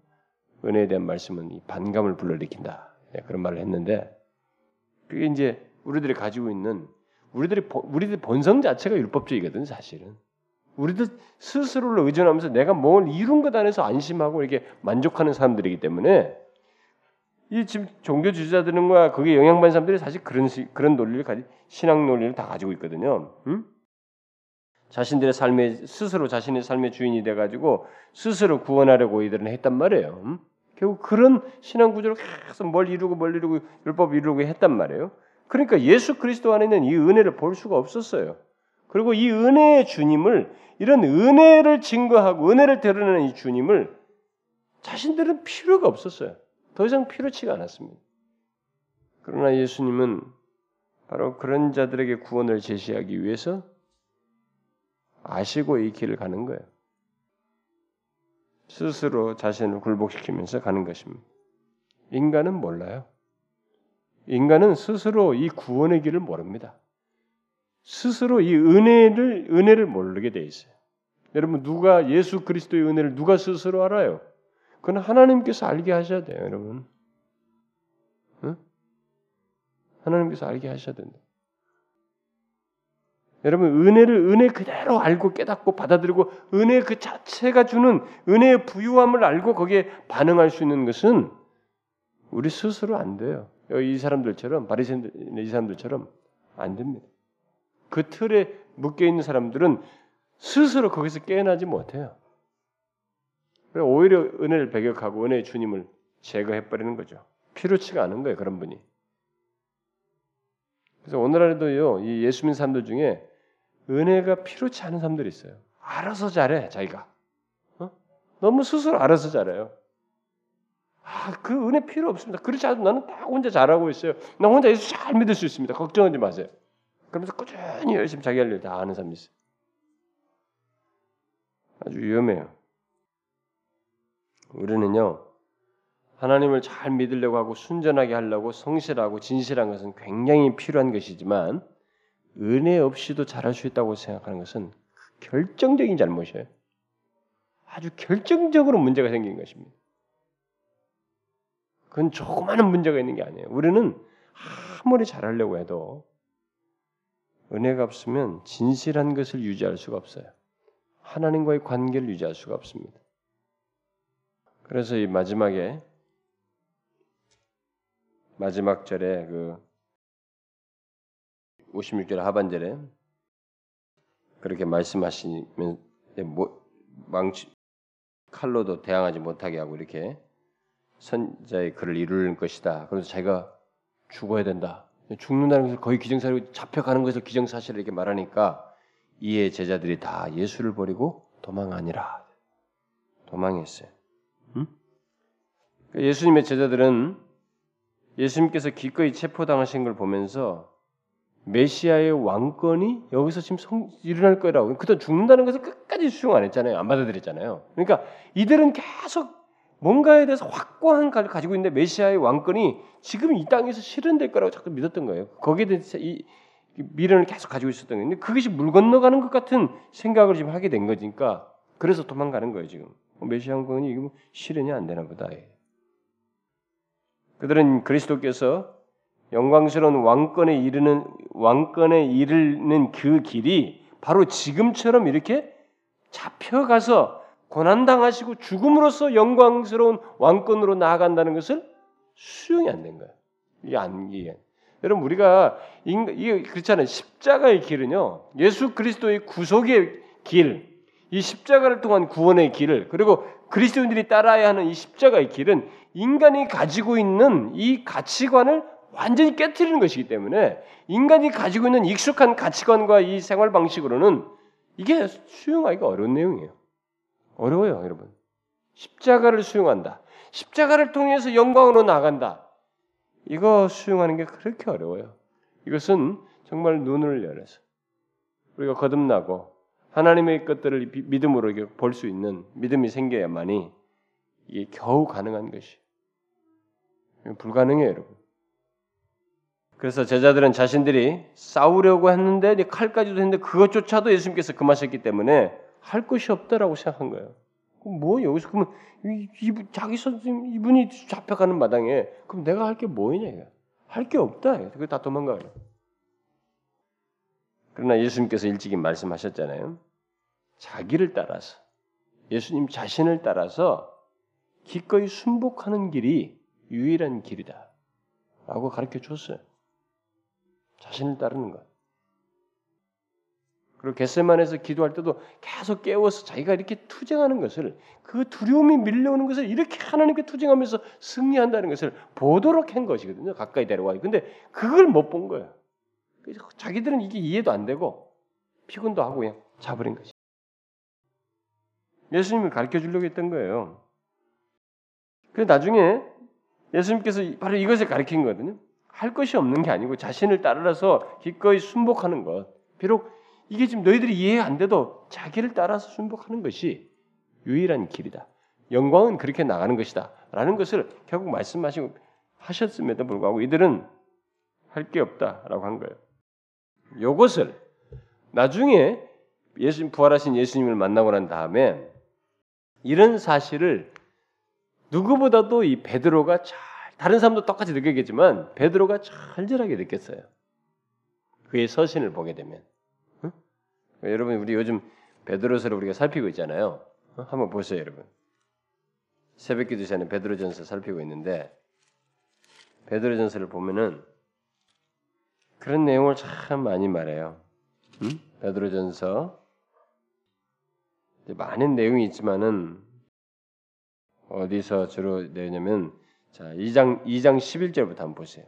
은혜에 대한 말씀은 이 반감을 불러일으킨다. 네, 그런 말을 했는데 그게 이제 우리들이 가지고 있는 우리들이 우리들 본성 자체가 율법주의거든 사실은. 우리들 스스로를 의존하면서 내가 뭘 이룬 것 안에서 안심하고 이렇게 만족하는 사람들이기 때문에 이 종교 지도자들과 거기에 영향받는 사람들이 사실 그런 그런 논리를 가지 신앙 논리를 다 가지고 있거든요. 음? 자신들의 삶의 스스로 자신의 삶의 주인이 돼 가지고 스스로 구원하려고 이들은 했단 말이에요. 음? 결국 그런 신앙 구조로 계속 뭘 이루고 뭘 이루고 율법 이루고 했단 말이에요. 그러니까 예수 그리스도 안에 있는 이 은혜를 볼 수가 없었어요. 그리고 이 은혜의 주님을 이런 은혜를 증거하고 은혜를 드러내는 이 주님을 자신들은 필요가 없었어요. 더 이상 필요치가 않았습니다. 그러나 예수님은 바로 그런 자들에게 구원을 제시하기 위해서 아시고 이 길을 가는 거예요. 스스로 자신을 굴복시키면서 가는 것입니다. 인간은 몰라요. 인간은 스스로 이 구원의 길을 모릅니다. 스스로 이 은혜를 은혜를 모르게 돼 있어요. 여러분 누가 예수 그리스도의 은혜를 누가 스스로 알아요? 그건 하나님께서 알게 하셔야 돼요, 여러분. 응? 하나님께서 알게 하셔야 된다. 여러분 은혜를 은혜 그대로 알고 깨닫고 받아들이고 은혜 그 자체가 주는 은혜의 부유함을 알고 거기에 반응할 수 있는 것은 우리 스스로 안 돼요. 이 사람들처럼 바리새인들 이 사람들처럼 안 됩니다. 그 틀에 묶여 있는 사람들은 스스로 거기서 깨어나지 못해요. 오히려 은혜를 배격하고 은혜의 주님을 제거해 버리는 거죠. 필요치가 않은 거예요 그런 분이. 그래서 오늘날에도요 이 예수 믿는 사람들 중에 은혜가 필요치 않은 사람들이 있어요. 알아서 잘해 자기가. 어? 너무 스스로 알아서 잘해요. 아, 그 은혜 필요 없습니다. 그렇지 않아도 나는 딱 혼자 잘하고 있어요. 나 혼자 예수 잘 믿을 수 있습니다. 걱정하지 마세요. 그러면서 꾸준히 열심히 자기 할 일다 하는 사람이 있어요. 아주 위험해요. 우리는요, 하나님을 잘 믿으려고 하고 순전하게 하려고 성실하고 진실한 것은 굉장히 필요한 것이지만 은혜 없이도 잘할 수 있다고 생각하는 것은 결정적인 잘못이에요. 아주 결정적으로 문제가 생긴 것입니다. 그건 조그마한 문제가 있는 게 아니에요. 우리는 아무리 잘하려고 해도 은혜가 없으면 진실한 것을 유지할 수가 없어요. 하나님과의 관계를 유지할 수가 없습니다. 그래서 이 마지막에 마지막 절에 그 56절 하반절에 그렇게 말씀하시면 뭐 망치 칼로도 대항하지 못하게 하고 이렇게 선자의 글을 이룰 것이다. 그래서 자기가 죽어야 된다. 죽는다는 것을 거의 기정사실로 잡혀가는 것을 기정사실을 이렇게 말하니까 이에 제자들이 다 예수를 버리고 도망하니라. 도망했어요. 그러니까 예수님의 제자들은 예수님께서 기꺼이 체포당하신 걸 보면서 메시아의 왕권이 여기서 지금 성, 일어날 거라고. 그때 죽는다는 것을 끝까지 수용 안 했잖아요. 안 받아들였잖아요. 그러니까 이들은 계속 뭔가에 대해서 확고한 걸 가지고 있는데 메시아의 왕권이 지금 이 땅에서 실현될 거라고 자꾸 믿었던 거예요. 거기에 대해서 이 미련을 계속 가지고 있었던 거예요. 근데 그것이 물 건너가는 것 같은 생각을 지금 하게 된 거니까 그래서 도망가는 거예요 지금. 뭐 메시아 왕권이 이거 뭐 실현이 안 되나 보다. 그들은 그리스도께서 영광스러운 왕권에 이르는 왕권에 이르는 그 길이 바로 지금처럼 이렇게 잡혀가서 고난 당하시고 죽음으로써 영광스러운 왕권으로 나아간다는 것을 수용이 안 된 거예요. 이게 안 이게 여러분 우리가 이게 그렇잖아요. 십자가의 길은요. 예수 그리스도의 구속의 길, 이 십자가를 통한 구원의 길을 그리고 그리스도인들이 따라야 하는 이 십자가의 길은 인간이 가지고 있는 이 가치관을 완전히 깨뜨리는 것이기 때문에 인간이 가지고 있는 익숙한 가치관과 이 생활 방식으로는 이게 수용하기가 어려운 내용이에요. 어려워요, 여러분. 십자가를 수용한다. 십자가를 통해서 영광으로 나간다. 이거 수용하는 게 그렇게 어려워요. 이것은 정말 눈을 열어서 우리가 거듭나고 하나님의 것들을 믿음으로 볼 수 있는 믿음이 생겨야만이 이게 겨우 가능한 것이. 불가능해요, 여러분. 그래서 제자들은 자신들이 싸우려고 했는데 칼까지도 했는데 그것조차도 예수님께서 금하셨기 때문에 할 것이 없다라고 생각한 거예요. 뭐 여기서 그러면 이, 이, 자기 선생님 이분이 잡혀가는 마당에 그럼 내가 할 게 뭐냐 할게 없다. 그거 다 도망가요. 그러나 예수님께서 일찍이 말씀하셨잖아요. 자기를 따라서 예수님 자신을 따라서 기꺼이 순복하는 길이 유일한 길이다. 라고 가르쳐 줬어요. 자신을 따르는 것. 그리고 겟세만에서 기도할 때도 계속 깨워서 자기가 이렇게 투쟁하는 것을 그 두려움이 밀려오는 것을 이렇게 하나님께 투쟁하면서 승리한다는 것을 보도록 한 것이거든요. 가까이 데려와요. 근데 그걸 못 본 거예요. 자기들은 이게 이해도 안 되고 피곤도 하고 그냥 자버린 것이. 예수님을 가르쳐 주려고 했던 거예요. 그 나중에 예수님께서 바로 이것을 가르친 거거든요. 할 것이 없는 게 아니고 자신을 따라서 기꺼이 순복하는 것. 비록 이게 지금 너희들이 이해 안 돼도 자기를 따라서 순복하는 것이 유일한 길이다. 영광은 그렇게 나가는 것이다. 라는 것을 결국 말씀하시고 하셨음에도 불구하고 이들은 할 게 없다라고 한 거예요. 이것을 나중에 예수님 부활하신 예수님을 만나고 난 다음에 이런 사실을 누구보다도 이 베드로가 잘 다른 사람도 똑같이 느끼겠지만 베드로가 철저하게 느꼈어요. 그의 서신을 보게 되면 응? 여러분 우리 요즘 베드로서를 우리가 살피고 있잖아요. 어? 한번 보세요, 여러분. 새벽기도 전에 베드로전서 살피고 있는데 베드로전서를 보면은 그런 내용을 참 많이 말해요. 응? 베드로전서 많은 내용이 있지만은 어디서 주로 내냐면 자 2장 2장 11절부터 한번 보세요.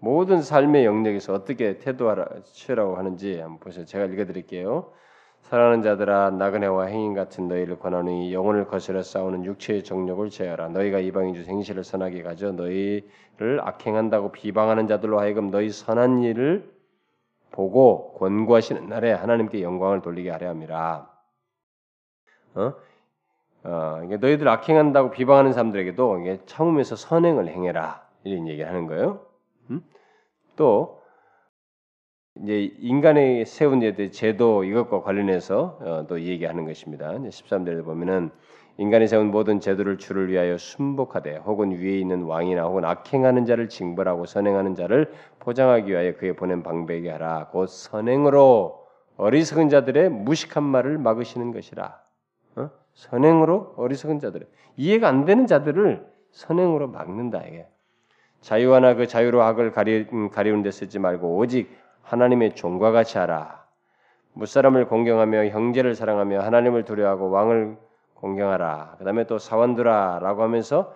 모든 삶의 영역에서 어떻게 태도하라 취라고 하는지 한번 보세요. 제가 읽어드릴게요. 사랑하는 자들아 나그네와 행인 같은 너희를 권하노니 영혼을 거스려 싸우는 육체의 정욕을 제하라. 너희가 이방인 주 생시를 선하게 가져 너희를 악행한다고 비방하는 자들로 하여금 너희 선한 일을 보고 권고하시는 날에 하나님께 영광을 돌리게 하려 함이라. 어? 어, 너희들 악행한다고 비방하는 사람들에게도 이게 참으면서 선행을 행해라 이런 얘기를 하는 거예요. 음? 또 이제 인간의 세운 제도 이것과 관련해서 어, 또 얘기하는 것입니다. 13절에 보면은 인간이 세운 모든 제도를 주를 위하여 순복하되 혹은 위에 있는 왕이나 혹은 악행하는 자를 징벌하고 선행하는 자를 포장하기 위하여 그의 보낸 방백이 하라. 곧 선행으로 어리석은 자들의 무식한 말을 막으시는 것이라. 어? 선행으로 어리석은 자들 이해가 안 되는 자들을 선행으로 막는다 이게. 자유하나 그 자유로 악을 가리, 음, 가리운 데 쓰지 말고 오직 하나님의 종과 같이 하라. 무사람을 공경하며 형제를 사랑하며 하나님을 두려워하고 왕을 공경하라. 그 다음에 또 사원들아라고 하면서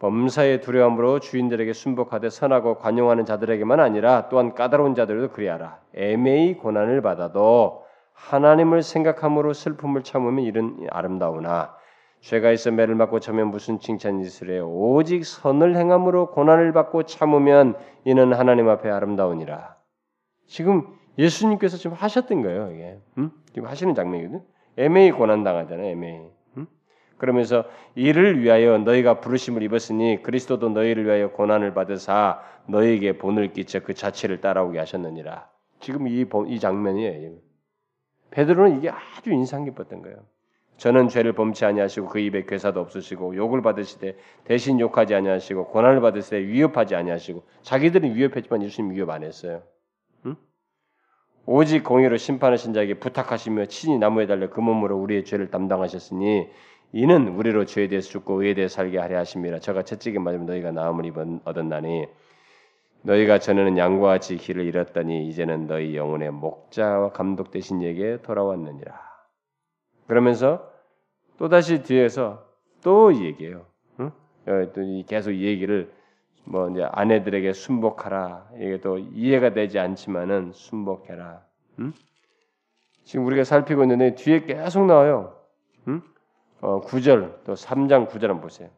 범사의 두려움으로 주인들에게 순복하되 선하고 관용하는 자들에게만 아니라 또한 까다로운 자들도 그리하라. 애매히 고난을 받아도 하나님을 생각함으로 슬픔을 참으면 이런 아름다우나 죄가 있어 매를 맞고 참면 무슨 칭찬이 있으래 오직 선을 행함으로 고난을 받고 참으면 이는 하나님 앞에 아름다우니라. 지금 예수님께서 지금 하셨던 거예요, 이게. 음? 지금 하시는 장면이거든. 애매히 고난 당하잖아요, 애매히. 그러면서 이를 위하여 너희가 부르심을 입었으니 그리스도도 너희를 위하여 고난을 받으사 너희에게 본을 끼쳐 그 자체를 따라오게 하셨느니라. 지금 이, 이 장면이에요. 베드로는 이게 아주 인상 깊었던 거예요. 저는 죄를 범치 아니하시고 그 입에 괴사도 없으시고 욕을 받으시되 대신 욕하지 아니하시고 고난을 받으시되 위협하지 아니하시고 자기들은 위협했지만 예수님 위협 안 했어요. 응? 오직 공의로 심판하신 자에게 부탁하시며 친히 나무에 달려 그 몸으로 우리의 죄를 담당하셨으니 이는 우리로 죄에 대해서 죽고 의에 대해 살게 하려 하심이라 저가 채찍에 맞으면 너희가 나음을 입은 얻었나니 너희가 전에는 양과 같이 길을 잃었더니 이제는 너희 영혼의 목자와 감독 되신 에게 돌아왔느니라. 그러면서 또 다시 뒤에서 또 얘기해요. 응? 어, 또 계속 이 얘기를 뭐 이제 아내들에게 순복하라. 이게 또 이해가 되지 않지만은 순복해라. 응? 지금 우리가 살피고 있는데 뒤에 계속 나와요. 응? 어, 9절 또 3장 9절 한번 보세요.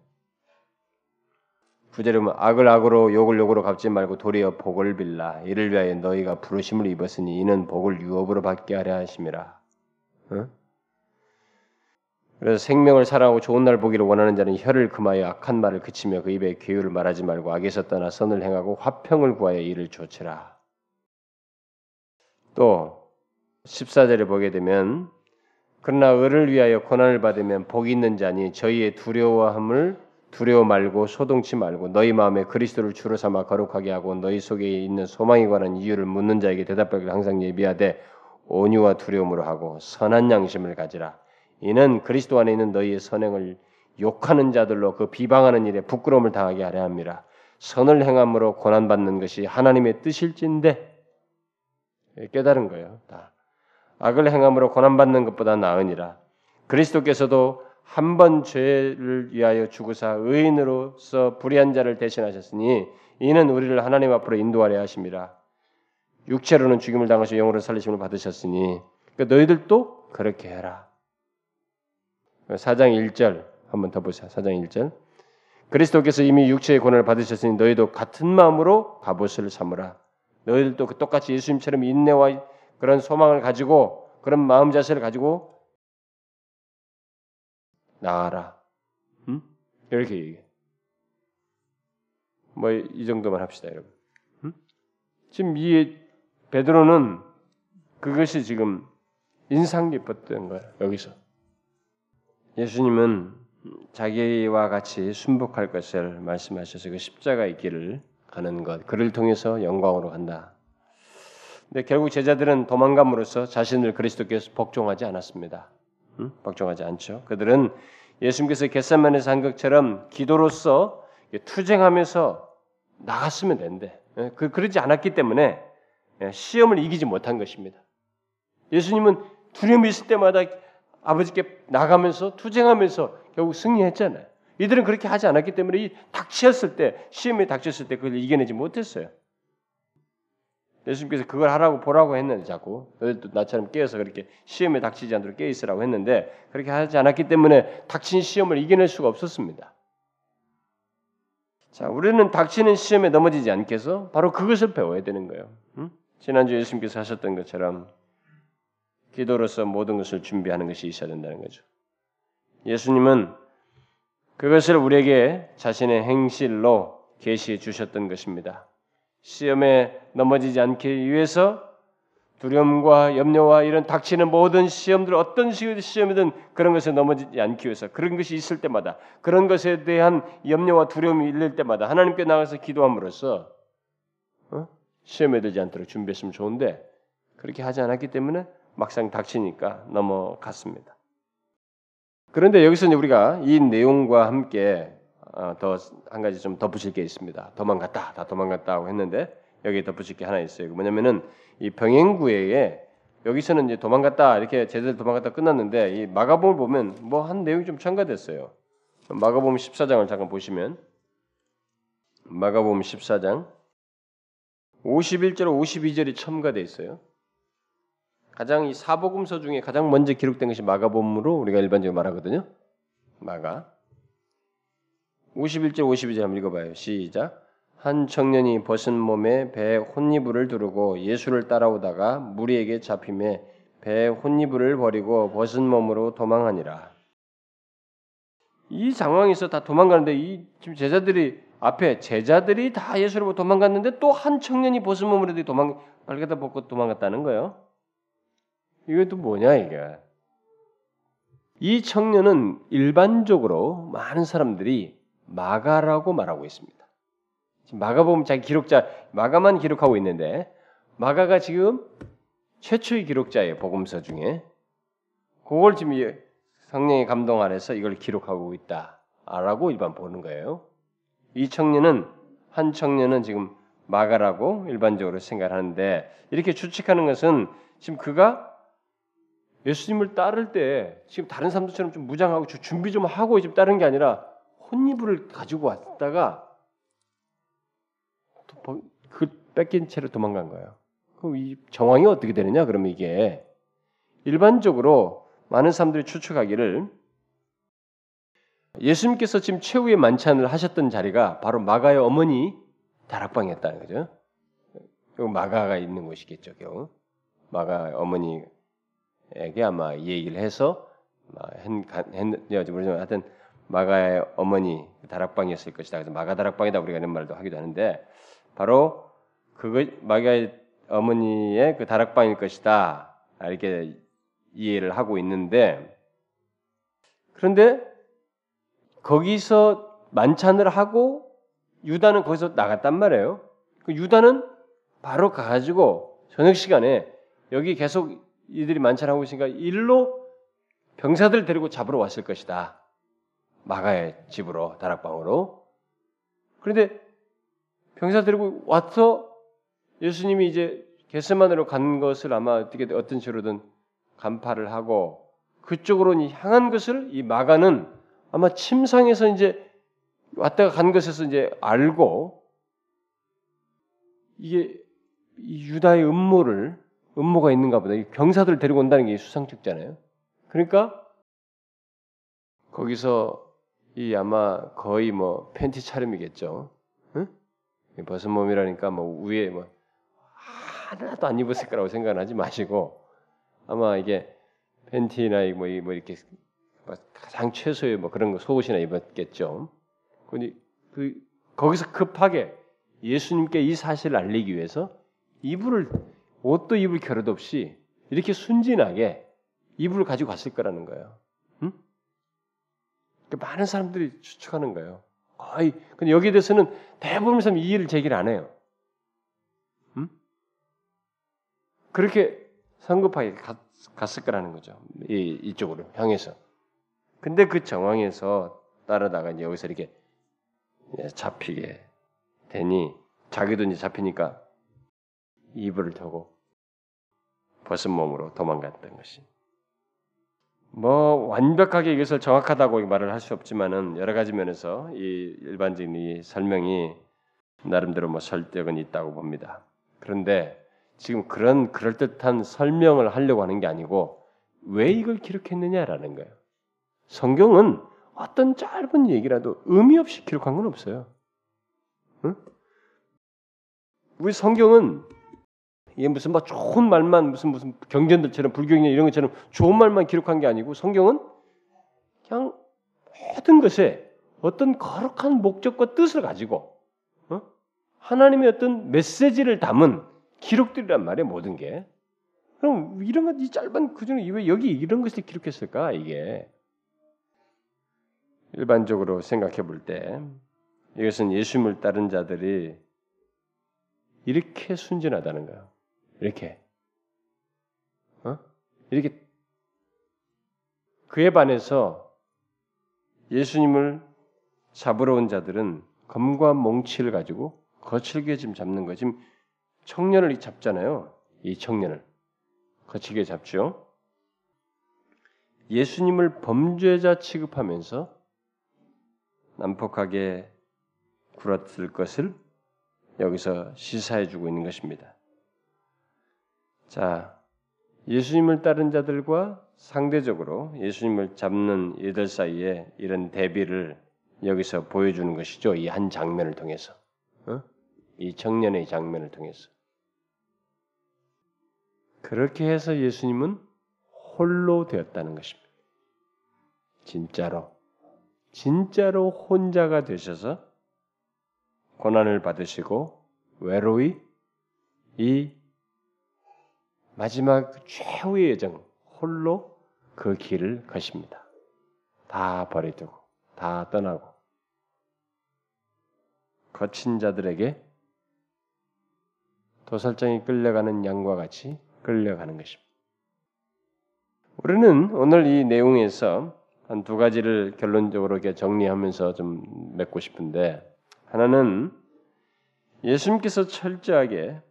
9절에 보면 악을 악으로 욕을 욕으로 갚지 말고 도리어 복을 빌라 이를 위하여 너희가 부르심을 입었으니 이는 복을 유업으로 받게 하려 하심이라. 응? 그래서 생명을 살아하고 좋은 날 보기를 원하는 자는 혀를 금하여 악한 말을 그치며 그 입에 괴유를 말하지 말고 악에서 떠나 선을 행하고 화평을 구하여 이를 조치라. 또 14절에 보게 되면 그러나 을을 위하여 고난을 받으면 복이 있는 자니 저희의 두려워함을 두려워 말고 소동치 말고 너희 마음에 그리스도를 주로 삼아 거룩하게 하고 너희 속에 있는 소망에 관한 이유를 묻는 자에게 대답하기를 항상 예비하되 온유와 두려움으로 하고 선한 양심을 가지라. 이는 그리스도 안에 있는 너희의 선행을 욕하는 자들로 그 비방하는 일에 부끄러움을 당하게 하려 함이라. 선을 행함으로 고난 받는 것이 하나님의 뜻일진데 깨달은 거예요. 다. 악을 행함으로 고난 받는 것보다 나으니라. 그리스도께서도 한 번 죄를 위하여 죽으사 의인으로서 불의한 자를 대신하셨으니 이는 우리를 하나님 앞으로 인도하려 하심이라. 육체로는 죽임을 당하시 영으로 살리심을 받으셨으니 그러니까 너희들도 그렇게 해라. 4장 1절 한번 더 보세요. 4장 1절. 그리스도께서 이미 육체의 권한을 받으셨으니 너희도 같은 마음으로 갑옷을 삼으라. 너희들도 그 똑같이 예수님처럼 인내와 그런 소망을 가지고 그런 마음 자세를 가지고 나아라. 음? 이렇게 얘기해. 뭐 이 정도만 합시다, 여러분. 음? 지금 이 베드로는 그것이 지금 인상 깊었던 거예요. 여기서. 예수님은 자기와 같이 순복할 것을 말씀하셔서 그 십자가의 길을 가는 것, 그를 통해서 영광으로 간다. 근데 결국 제자들은 도망감으로써 자신을 그리스도께서 복종하지 않았습니다. 응? 복종하지 않죠. 그들은 예수님께서 겟세만에서 한 것처럼 기도로서 투쟁하면서 나갔으면 된대. 예, 그 그러지 않았기 때문에 예, 시험을 이기지 못한 것입니다. 예수님은 두려움이 있을 때마다 아버지께 나가면서 투쟁하면서 결국 승리했잖아요. 이들은 그렇게 하지 않았기 때문에 이 닥치었을 때 시험에 닥쳤을 때 그걸 이겨내지 못했어요. 예수님께서 그걸 하라고 보라고 했는데 자꾸 너희도 나처럼 깨어서 그렇게 시험에 닥치지 않도록 깨어 있으라고 했는데 그렇게 하지 않았기 때문에 닥친 시험을 이겨낼 수가 없었습니다. 자, 우리는 닥치는 시험에 넘어지지 않게 해서 바로 그것을 배워야 되는 거예요. 응? 지난주 예수님께서 하셨던 것처럼 기도로서 모든 것을 준비하는 것이 있어야 된다는 거죠. 예수님은 그것을 우리에게 자신의 행실로 계시해 주셨던 것입니다. 시험에 넘어지지 않기 위해서 두려움과 염려와 이런 닥치는 모든 시험들 어떤 식의 시험이든 그런 것에 넘어지지 않기 위해서 그런 것이 있을 때마다 그런 것에 대한 염려와 두려움이 일릴 때마다 하나님께 나가서 기도함으로써 어? 시험에 들지 않도록 준비했으면 좋은데 그렇게 하지 않았기 때문에 막상 닥치니까 넘어갔습니다. 그런데 여기서 우리가 이 내용과 함께 어, 더한 가지 좀 덧붙일 게 있습니다. 도망갔다, 다 도망갔다고 했는데 여기 덧붙일 게 하나 있어요. 뭐냐면은 이 병행구에 여기서는 이제 도망갔다 이렇게 제대로 도망갔다 끝났는데 이 마가복음을 보면 뭐 한 내용이 좀 첨가됐어요. 마가복음 14장을 잠깐 보시면 마가복음 14장 51절 52절이 첨가돼 있어요. 가장 이 사복음서 중에 가장 먼저 기록된 것이 마가복음으로 우리가 일반적으로 말하거든요. 마가 51절 52절 한번 읽어봐요. 시작. 한 청년이 벗은 몸에 배에 혼이불을 두르고 예수를 따라오다가 무리에게 잡힘에 배에 혼이불을 버리고 벗은 몸으로 도망하니라. 이 상황에서 다 도망가는데 이 지금 제자들이 앞에 제자들이 다 보고 도망갔는데 또 한 청년이 벗은 몸으로 도망 발가다 벗고 도망갔다는 거예요. 이것도 뭐냐 이게? 이 청년은 일반적으로 많은 사람들이 마가라고 말하고 있습니다. 마가복음 자기 기록자 마가만 기록하고 있는데 마가가 지금 최초의 기록자예요 복음서 중에 그걸 지금 성령의 감동 아래서 이걸 기록하고 있다라고 일반 보는 거예요. 이 청년은 한 청년은 지금 마가라고 일반적으로 생각하는데 이렇게 추측하는 것은 지금 그가 예수님을 따를 때 지금 다른 사람들처럼 좀 무장하고 준비 좀 하고 지금 따른 게 아니라 혼이불을 가지고 왔다가 그 뺏긴 채로 도망간 거예요. 그럼 이 정황이 어떻게 되느냐? 그러면 이게 일반적으로 많은 사람들이 추측하기를 예수님께서 지금 최후의 만찬을 하셨던 자리가 바로 마가의 어머니 다락방이었다는 거죠. 마가가 있는 곳이겠죠, 겨우. 마가 어머니 에게 아마 얘기를 해서 했는지 모르지만 하여튼 마가의 어머니 다락방이었을 것이다. 그래서 마가 다락방이다 우리가 이런 말도 하기도 하는데 바로 그거 마가의 어머니의 그 다락방일 것이다. 이렇게 이해를 하고 있는데 그런데 거기서 만찬을 하고 유다는 거기서 나갔단 말이에요. 그 유다는 바로 가가지고 저녁 시간에 여기 계속 이들이 만찬 하고 있으니까 일로 병사들 데리고 잡으러 왔을 것이다. 마가의 집으로 다락방으로. 그런데 병사 데리고 와서 예수님이 이제 게세만으로 간 것을 아마 어떻게 어떤 식으로든 간파를 하고 그쪽으로 향한 것을 이 마가는 아마 침상에서 이제 왔다가 간 것에서 이제 알고 이게 유다의 음모를 음모가 있는가 보다. 병사들을 데리고 온다는 게 수상쩍잖아요. 그러니까 거기서 이 아마 거의 뭐 팬티 차림이겠죠. 응? 벗은 몸이라니까 뭐 위에 뭐 하나도 안 입었을 거라고 생각하지 마시고 아마 이게 팬티나 뭐, 뭐 이렇게 가장 최소의 뭐 그런 거 속옷이나 입었겠죠. 근데 그 거기서 급하게 예수님께 이 사실을 알리기 위해서 이불을 옷도 입을 겨를도 없이 이렇게 순진하게 이불을 가지고 갔을 거라는 거예요. 응? 많은 사람들이 추측하는 거예요. 거의 근데 여기에 대해서는 대부분 사람 이해를 제기를 안 해요. 응? 그렇게 성급하게 갔, 갔을 거라는 거죠. 이, 이쪽으로 향해서. 근데 그 정황에서 따르다가 이제 여기서 이렇게 잡히게 되니 자기도 이제 잡히니까 이불을 펴고 벗은 몸으로 도망갔던 것이. 뭐 완벽하게 이것을 정확하다고 말을 할 수 없지만은 여러 가지 면에서 이 일반적인 이 설명이 나름대로 뭐 설득은 있다고 봅니다. 그런데 지금 그런 그럴듯한 설명을 하려고 하는 게 아니고 왜 이걸 기록했느냐라는 거예요. 성경은 어떤 짧은 얘기라도 의미 없이 기록한 건 없어요. 응? 우리 성경은 이게 무슨 막 좋은 말만 무슨 무슨 경전들처럼 불경전 이런 것처럼 좋은 말만 기록한 게 아니고 성경은 그냥 모든 것에 어떤 거룩한 목적과 뜻을 가지고 어? 하나님의 어떤 메시지를 담은 기록들이란 말이에요 모든 게. 그럼 이런 것 이 짧은 그 중에 왜 여기 이런 것을 기록했을까 이게 일반적으로 생각해 볼 때 이것은 예수님을 따른 자들이 이렇게 순진하다는 거예요. 이렇게 어? 이렇게 그에 반해서 예수님을 잡으러 온 자들은 검과 몽치를 가지고 거칠게 지금 잡는 거. 지금 청년을 잡잖아요. 이 청년을 거칠게 잡죠. 예수님을 범죄자 취급하면서 난폭하게 굴었을 것을 여기서 시사해 주고 있는 것입니다. 자, 예수님을 따른 자들과 상대적으로 예수님을 잡는 이들 사이에 이런 대비를 여기서 보여주는 것이죠. 이 한 장면을 통해서. 어? 이 청년의 장면을 통해서. 그렇게 해서 예수님은 홀로 되었다는 것입니다. 진짜로. 진짜로 혼자가 되셔서 고난을 받으시고 외로이 이 마지막 최후의 여정 홀로 그 길을 가십니다. 다 버리두고 다 떠나고 거친 자들에게 도살장이 끌려가는 양과 같이 끌려가는 것입니다. 우리는 오늘 이 내용에서 한 두 가지를 결론적으로 이렇게 정리하면서 좀 맺고 싶은데 하나는 예수님께서 철저하게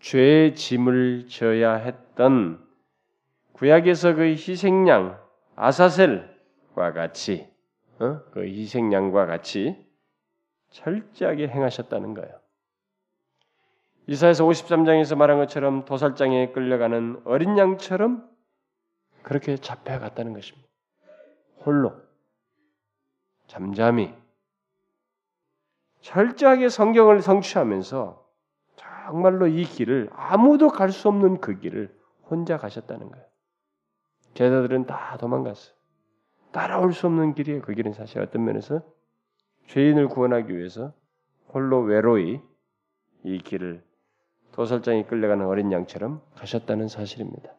죄의 짐을 져야 했던 구약에서 그 희생양 아사셀과 같이 어? 그 희생양과 같이 철저하게 행하셨다는 거예요. 이사에서 53장에서 말한 것처럼 도살장에 끌려가는 어린 양처럼 그렇게 잡혀갔다는 것입니다. 홀로 잠잠히 철저하게 성경을 성취하면서 정말로 이 길을 아무도 갈 수 없는 그 길을 혼자 가셨다는 거예요. 제자들은 다 도망갔어요. 따라올 수 없는 길이에요. 그 길은 사실 어떤 면에서 죄인을 구원하기 위해서 홀로 외로이 이 길을 도살장에 끌려가는 어린 양처럼 가셨다는 사실입니다.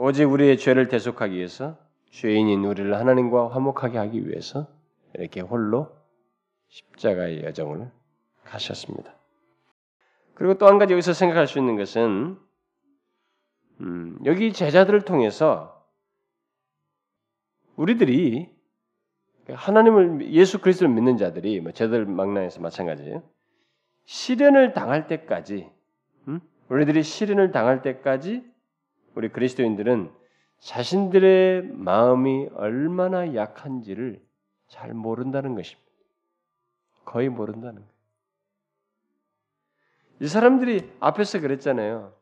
오직 우리의 죄를 대속하기 위해서 죄인인 우리를 하나님과 화목하게 하기 위해서 이렇게 홀로 십자가의 여정을 가셨습니다. 그리고 또 한 가지 여기서 생각할 수 있는 것은 음, 여기 제자들을 통해서 우리들이 하나님을 예수 그리스도를 믿는 자들이 뭐 제자들 망라에서 마찬가지예요. 시련을 당할 때까지 음? 우리들이 시련을 당할 때까지 우리 그리스도인들은 자신들의 마음이 얼마나 약한지를 잘 모른다는 것입니다. 거의 모른다는 거예요. 이 사람들이 앞에서 그랬잖아요.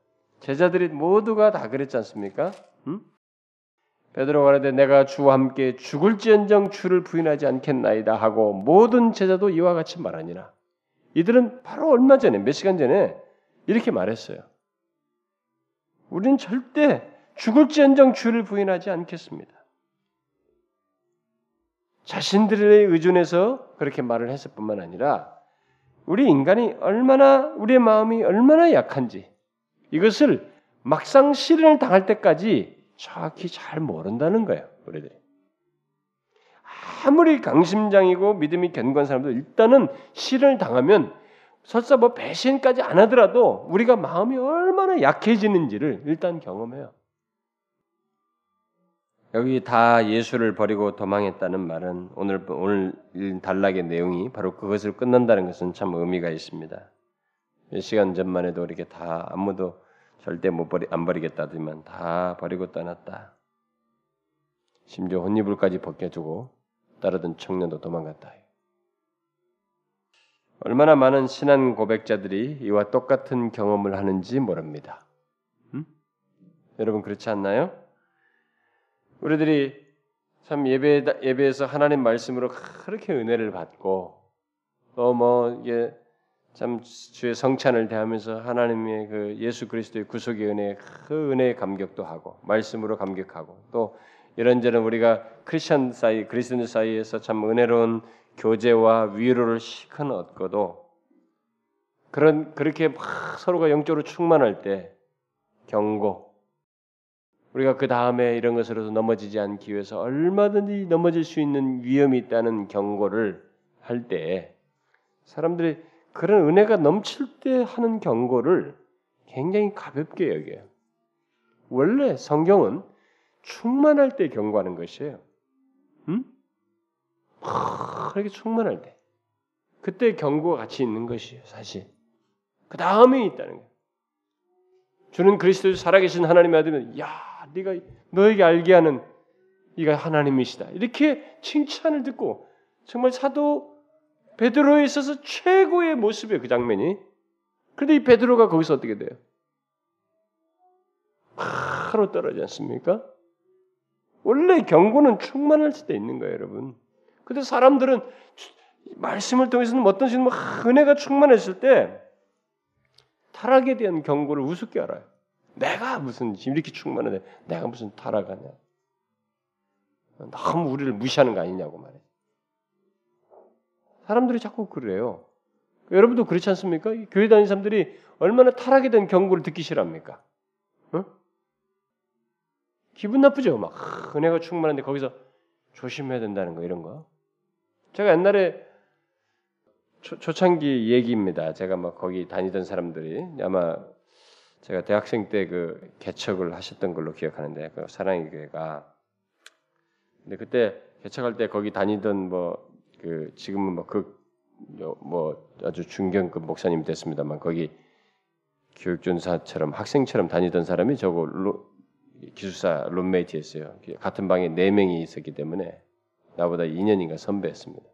제자들이 모두가 다 그랬지 않습니까? 음? 베드로가 말하되 내가 주와 함께 죽을지언정 주를 부인하지 않겠나이다 하고 모든 제자도 이와 같이 말하니라. 이들은 바로 얼마 전에 몇 시간 전에 이렇게 말했어요. 우리는 절대 죽을지언정 주를 부인하지 않겠습니다. 자신들의 의존에서 그렇게 말을 했을 뿐만 아니라 우리 인간이 얼마나 우리의 마음이 얼마나 약한지 이것을 막상 시련을 당할 때까지 정확히 잘 모른다는 거예요. 우리들이 아무리 강심장이고 믿음이 견고한 사람도 일단은 시련을 당하면 설사 뭐 배신까지 안 하더라도 우리가 마음이 얼마나 약해지는지를 일단 경험해요. 여기 다 예수를 버리고 도망했다는 말은 오늘 오늘 단락의 내용이 바로 그것을 끝난다는 것은 참 의미가 있습니다. 몇 시간 전만 해도 이렇게 다 아무도 절대 못 버리 안 버리겠다더만 다 버리고 떠났다. 심지어 혼이불까지 벗겨주고 따르던 청년도 도망갔다. 얼마나 많은 신한 고백자들이 이와 똑같은 경험을 하는지 모릅니다. 음? 여러분 그렇지 않나요? 우리들이 참 예배 예배에서 하나님 말씀으로 그렇게 은혜를 받고 또 뭐 이게 참 주의 성찬을 대하면서 하나님의 그 예수 그리스도의 구속의 은혜 그 은혜에 감격도 하고 말씀으로 감격하고 또 이런저런 우리가 크리스천 사이 그리스도인 사이에서 참 은혜로운 교제와 위로를 시큰 얻고도 그런 그렇게 막 서로가 영적으로 충만할 때 경고 우리가 그 다음에 이런 것으로도 넘어지지 않기 위해서 얼마든지 넘어질 수 있는 위험이 있다는 경고를 할 때 사람들이 그런 은혜가 넘칠 때 하는 경고를 굉장히 가볍게 여겨요. 원래 성경은 충만할 때 경고하는 것이에요. 음? 그렇게 충만할 때. 그때 경고가 같이 있는 것이에요, 사실. 그 다음에 있다는 거예요. 주는 그리스도 살아계신 하나님의 아들이면, 야, 네가 너에게 알게 하는 이가 하나님이시다. 이렇게 칭찬을 듣고 정말 사도 베드로에 있어서 최고의 모습이에요, 그 장면이. 그런데 이 베드로가 거기서 어떻게 돼요? 바로 떨어지지 않습니까? 원래 경고는 충만할 수도 있는 거예요, 여러분. 근데 사람들은 말씀을 통해서는 어떤 식으로 은혜가 충만했을 때 타락에 대한 경고를 우습게 알아요. 내가 무슨 이렇게 충만한데 내가 무슨 타락하냐? 너무 우리를 무시하는 거 아니냐고 말해. 사람들이 자꾸 그래요. 여러분도 그렇지 않습니까? 교회 다니는 사람들이 얼마나 타락에 대한 경고를 듣기 싫어합니까? 어? 기분 나쁘죠? 막 은혜가 충만한데 거기서 조심해야 된다는 거 이런 거. 제가 옛날에 초, 초창기 얘기입니다. 제가 막 거기 다니던 사람들이 아마 제가 대학생 때 그 개척을 하셨던 걸로 기억하는데 그 사랑의 교회가 근데 그때 개척할 때 거기 다니던 뭐 그 지금은 뭐그뭐 뭐 아주 중견급 목사님 됐습니다만 거기 교육전사처럼 학생처럼 다니던 사람이 저거 로, 기숙사 룸메이트였어요. 같은 방에 네 명이 있었기 때문에 나보다 2년인가 선배였습니다.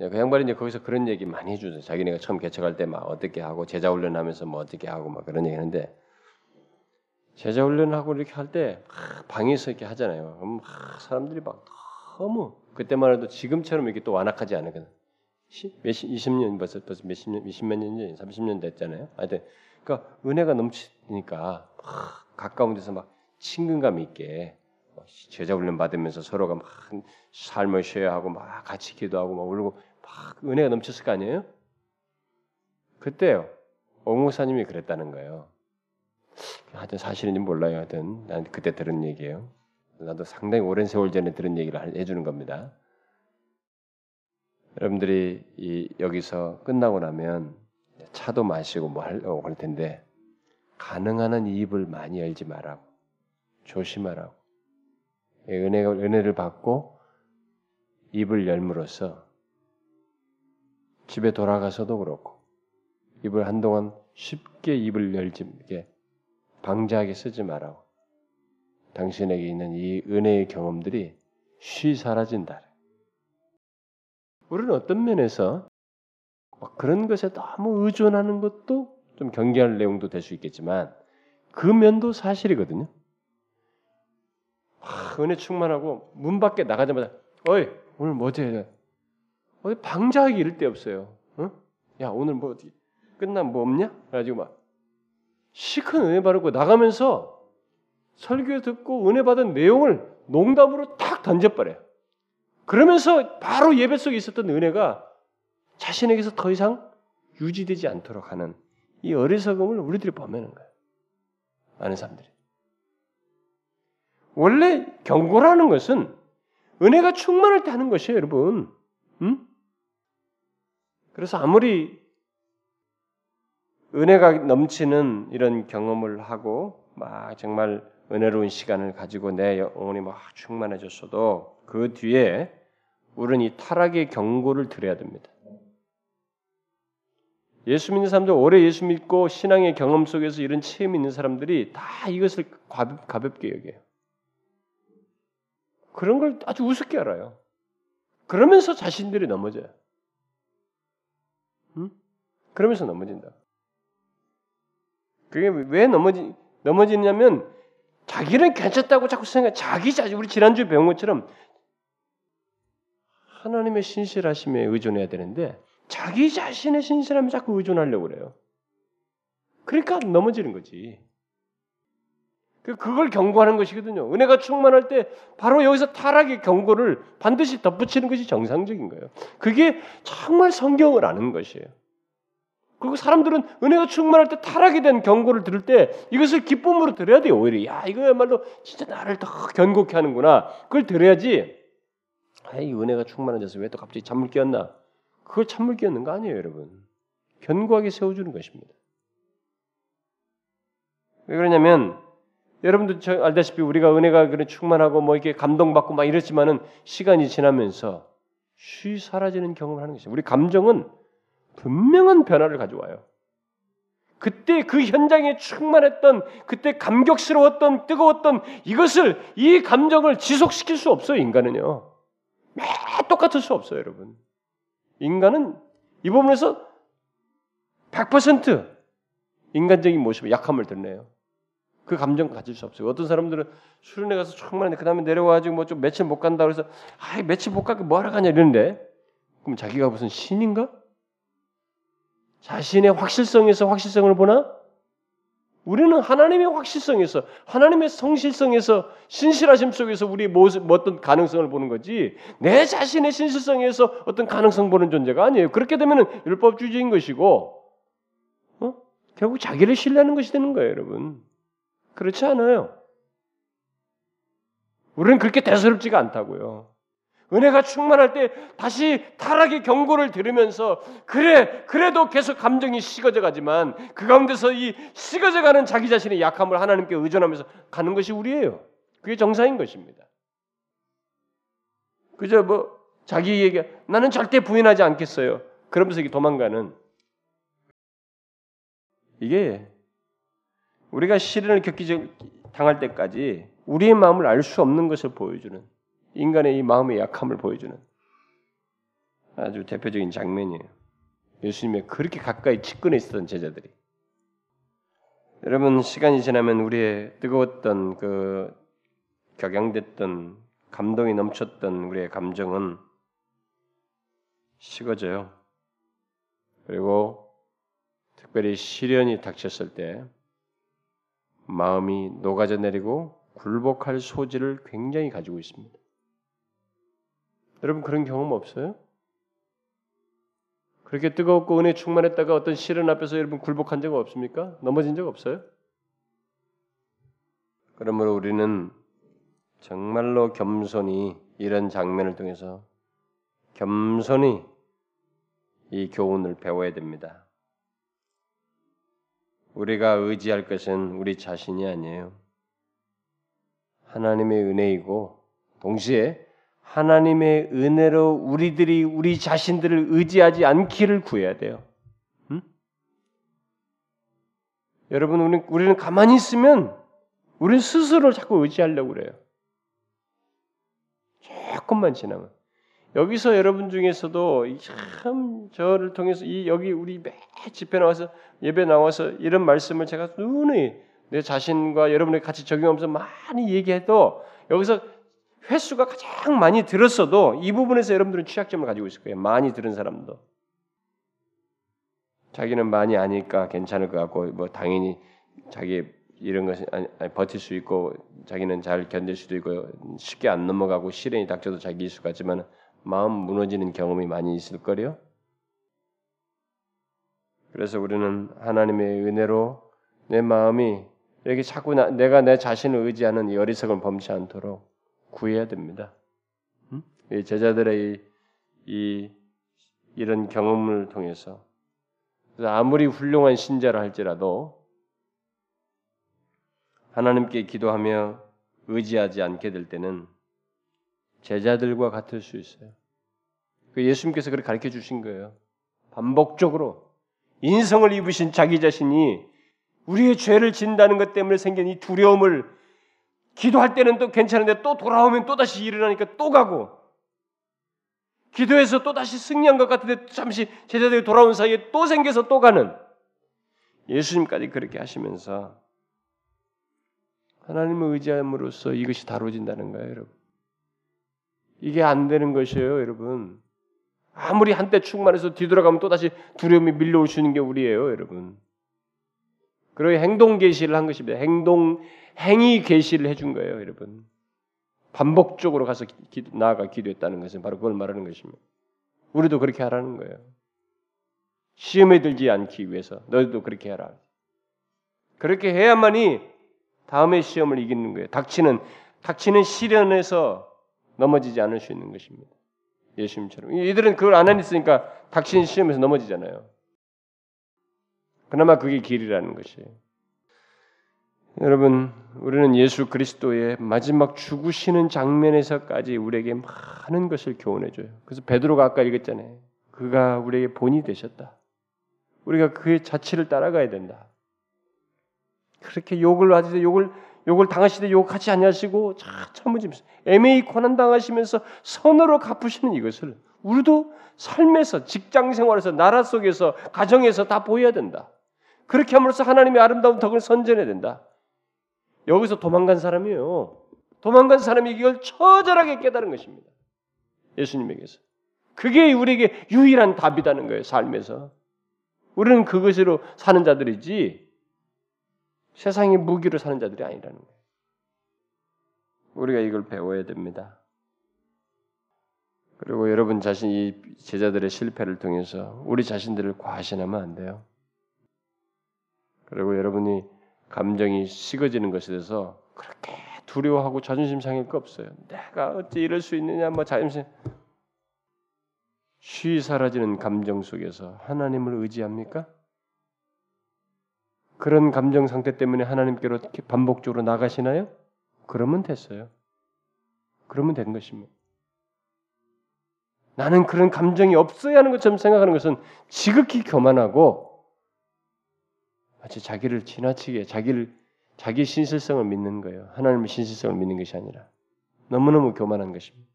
네, 그 양반이 이제 거기서 그런 얘기 많이 해주죠. 자기네가 처음 개척할 때 막 어떻게 하고 제자 훈련하면서 뭐 어떻게 하고 막 그런 얘기하는데 제자 훈련하고 이렇게 할 때 방에서 이렇게 하잖아요. 그럼 사람들이 막 너무 그때만 해도 지금처럼 이렇게 또 완악하지 않거든. 몇십, 20년 벌써 벌써 몇십 년, 몇십몇 년, 30년 됐잖아요. 하여튼 그러니까 은혜가 넘치니까 가까운 데서 막 친근감 있게 제자 훈련 받으면서 서로가 막 삶을 쉬어야 하고 막 같이 기도하고 막 울고 막 은혜가 넘쳤을 거 아니에요? 그때요. 옥무사님이 그랬다는 거예요. 하여튼 사실인지 몰라요. 하여튼 난 그때 들은 얘기예요. 나도 상당히 오랜 세월 전에 들은 얘기를 해주는 겁니다. 여러분들이 이 여기서 끝나고 나면 차도 마시고 뭐 하려고 할 텐데 가능한 한 입을 많이 열지 말라고 조심하라고 은혜가 은혜를 받고 입을 열므로써 집에 돌아가서도 그렇고 입을 한동안 쉽게 입을 열지 이게 방지하게 쓰지 말라고 당신에게 있는 이 은혜의 경험들이 쉬 사라진다. 우리는 어떤 면에서 그런 것에 너무 의존하는 것도 좀 경계할 내용도 될 수 있겠지만 그 면도 사실이거든요. 하, 은혜 충만하고 문 밖에 나가자마자 어이 오늘 뭐지 해 어디 방자하기 이럴 데 없어요. 어? 야 오늘 뭐 끝나면 뭐 없냐? 그래가지고 막 시큰 은혜 받고 나가면서 설교 듣고 은혜 받은 내용을 농담으로 탁 던져버려요. 그러면서 바로 예배 속에 있었던 은혜가 자신에게서 더 이상 유지되지 않도록 하는 이 어리석음을 우리들이 범하는 거예요. 많은 사람들이. 원래 경고라는 것은 은혜가 충만할 때 하는 것이에요, 여러분. 음? 그래서 아무리 은혜가 넘치는 이런 경험을 하고 막 정말 은혜로운 시간을 가지고 내 영혼이 막 충만해졌어도 그 뒤에 우리는 이 타락의 경고를 들어야 됩니다. 예수 믿는 사람들 오래 예수 믿고 신앙의 경험 속에서 이런 체험이 있는 사람들이 다 이것을 가볍, 게 여겨요. 그런 걸 아주 우습게 알아요. 그러면서 자신들이 넘어져요. 응? 그러면서 넘어진다. 그게 왜 넘어지, 넘어지냐면 자기는 괜찮다고 자꾸 생각, 자기 자신, 우리 지난주에 배운 것처럼 하나님의 신실하심에 의존해야 되는데 자기 자신의 신실함에 자꾸 의존하려고 그래요. 그러니까 넘어지는 거지. 그, 그걸 경고하는 것이거든요. 은혜가 충만할 때 바로 여기서 타락의 경고를 반드시 덧붙이는 것이 정상적인 거예요. 그게 정말 성경을 아는 것이에요. 그리고 사람들은 은혜가 충만할 때 타락에 대한 경고를 들을 때 이것을 기쁨으로 들어야 돼요. 오히려 야 이거야말로 진짜 나를 더 견고케 하는구나. 그걸 들어야지. 아이 은혜가 충만해져서 왜 또 갑자기 잠을 깨었나? 그걸 찬물 끼얹는 거 아니에요, 여러분. 견고하게 세워주는 것입니다. 왜 그러냐면 여러분도 알다시피 우리가 은혜가 그런 충만하고 뭐 이렇게 감동받고 막 이렇지만은 시간이 지나면서 쉬 사라지는 경험을 하는 것이죠. 우리 감정은 분명한 변화를 가져와요. 그때 그 현장에 충만했던 그때 감격스러웠던 뜨거웠던 이것을 이 감정을 지속시킬 수 없어요 인간은요. 매 똑같을 수 없어요 여러분. 인간은 이 부분에서 100% 인간적인 모습, 약함을 드러내요. 그 감정 가질 수 없어요. 어떤 사람들은 수련회 가서 충만한데 그 다음에 내려와가지고 뭐 좀 며칠 못 간다 그래서 아 며칠 못 가게 뭐하러 가냐 이러는데 그럼 자기가 무슨 신인가? 자신의 확실성에서 확실성을 보나? 우리는 하나님의 확실성에서 하나님의 성실성에서 신실하심 속에서 우리의 모습, 뭐 어떤 가능성을 보는 거지 내 자신의 신실성에서 어떤 가능성 보는 존재가 아니에요. 그렇게 되면 율법주의인 것이고 어? 결국 자기를 신뢰하는 것이 되는 거예요, 여러분. 그렇지 않아요. 우리는 그렇게 대수롭지가 않다고요. 은혜가 충만할 때 다시 타락의 경고를 들으면서 그래 그래도 계속 감정이 식어져 가지만 그 가운데서 이 식어져 가는 자기 자신의 약함을 하나님께 의존하면서 가는 것이 우리예요. 그게 정상인 것입니다. 그저 뭐 자기 얘기 나는 절대 부인하지 않겠어요. 그러면서 이게 도망가는 이게 우리가 시련을 겪기 당할 때까지 우리의 마음을 알 수 없는 것을 보여주는 인간의 이 마음의 약함을 보여주는 아주 대표적인 장면이에요. 예수님의 그렇게 가까이 측근에 있었던 제자들이. 여러분 시간이 지나면 우리의 뜨거웠던 그 격양됐던 감동이 넘쳤던 우리의 감정은 식어져요. 그리고 특별히 시련이 닥쳤을 때 마음이 녹아져 내리고 굴복할 소지를 굉장히 가지고 있습니다. 여러분 그런 경험 없어요? 그렇게 뜨겁고 은혜 충만했다가 어떤 시련 앞에서 여러분 굴복한 적 없습니까? 넘어진 적 없어요? 그러므로 우리는 정말로 겸손히 이런 장면을 통해서 겸손히 이 교훈을 배워야 됩니다. 우리가 의지할 것은 우리 자신이 아니에요. 하나님의 은혜이고 동시에 하나님의 은혜로 우리들이 우리 자신들을 의지하지 않기를 구해야 돼요. 음? 여러분, 우리는, 우리는 가만히 있으면 우리는 스스로를 자꾸 의지하려고 그래요. 조금만 지나면. 여기서 여러분 중에서도 참 저를 통해서 이 여기 우리 매 집회 나와서 예배 나와서 이런 말씀을 제가 누누이 내 자신과 여러분이 같이 적용하면서 많이 얘기해도 여기서 횟수가 가장 많이 들었어도 이 부분에서 여러분들은 취약점을 가지고 있을 거예요. 많이 들은 사람도. 자기는 많이 아니까 괜찮을 것 같고 뭐 당연히 자기 이런 것이 아니, 아니, 버틸 수 있고 자기는 잘 견딜 수도 있고 쉽게 안 넘어가고 시련이 닥쳐도 자기 것 같지만 마음 무너지는 경험이 많이 있을 거요. 그래서 우리는 하나님의 은혜로 내 마음이 이렇게 자꾸 나, 내가 내 자신을 의지하는 이 어리석은 범치 않도록 구해야 됩니다. 음? 이 제자들의 이, 이 이 런 경험을 통해서 아무리 훌륭한 신자라 할지라도 하나님께 기도하며 의지하지 않게 될 때는 제자들과 같을 수 있어요. 그 예수님께서 그렇게 가르쳐 주신 거예요. 반복적으로 인성을 입으신 자기 자신이 우리의 죄를 진다는 것 때문에 생긴 이 두려움을 기도할 때는 또 괜찮은데 또 돌아오면 또 다시 일어나니까 또 가고 기도해서 또 다시 승리한 것 같은데 잠시 제자들이 돌아온 사이에 또 생겨서 또 가는 예수님까지 그렇게 하시면서 하나님을 의지함으로써 이것이 다뤄진다는 거예요, 여러분. 이게 안 되는 것이에요, 여러분. 아무리 한때 충만해서 뒤돌아가면 또 다시 두려움이 있는 게 우리예요, 여러분. 그리고 행동 계시를 한 것입니다. 행동 행위 계시를 해준 거예요, 여러분. 반복적으로 가서 기, 나아가 기도했다는 것은 바로 그걸 말하는 것입니다. 우리도 그렇게 하라는 거예요. 시험에 들지 않기 위해서 너희도 그렇게 해라. 그렇게 해야만이 다음의 시험을 이기는 거예요. 닥치는 닥치는 시련에서 넘어지지 않을 수 있는 것입니다. 예수님처럼 이들은 그걸 안 했으니까 닥치는 시험에서 넘어지잖아요. 그나마 그게 길이라는 것이에요. 여러분, 우리는 예수 그리스도의 마지막 죽으시는 장면에서까지 우리에게 많은 것을 교훈해 줘요. 그래서 베드로가 아까 읽었잖아요. 그가 우리에게 본이 되셨다. 우리가 그의 자취를 따라가야 된다. 그렇게 욕을 하시되 욕을 욕을 당하시되 욕하지 아니하시고 참으시면서 애매히 고난 당하시면서 선으로 갚으시는 이것을 우리도 삶에서 직장 생활에서 나라 속에서 가정에서 다 보여야 된다. 그렇게 함으로써 하나님의 아름다운 덕을 선전해야 된다. 여기서 도망간 사람이에요. 도망간 사람이 이걸 처절하게 깨달은 것입니다. 예수님에게서. 그게 우리에게 유일한 답이라는 거예요, 삶에서. 우리는 그것으로 사는 자들이지, 세상의 무기로 사는 자들이 아니라는 거예요. 우리가 이걸 배워야 됩니다. 그리고 여러분 자신이 제자들의 실패를 통해서 우리 자신들을 과신하면 안 돼요. 그리고 여러분이 감정이 식어지는 것에 대해서 그렇게 두려워하고 자존심 상할 거 없어요. 내가 어찌 이럴 수 있느냐, 뭐 자존심 쉬 사라지는 감정 속에서 하나님을 의지합니까? 그런 감정 상태 때문에 하나님께로 반복적으로 나가시나요? 그러면 됐어요. 그러면 된 것입니다. 나는 그런 감정이 없어야 하는 것처럼 생각하는 것은 지극히 교만하고 마치 자기를 지나치게 자기를 자기 신실성을 믿는 거예요. 하나님의 신실성을 믿는 것이 아니라 너무너무 교만한 것입니다.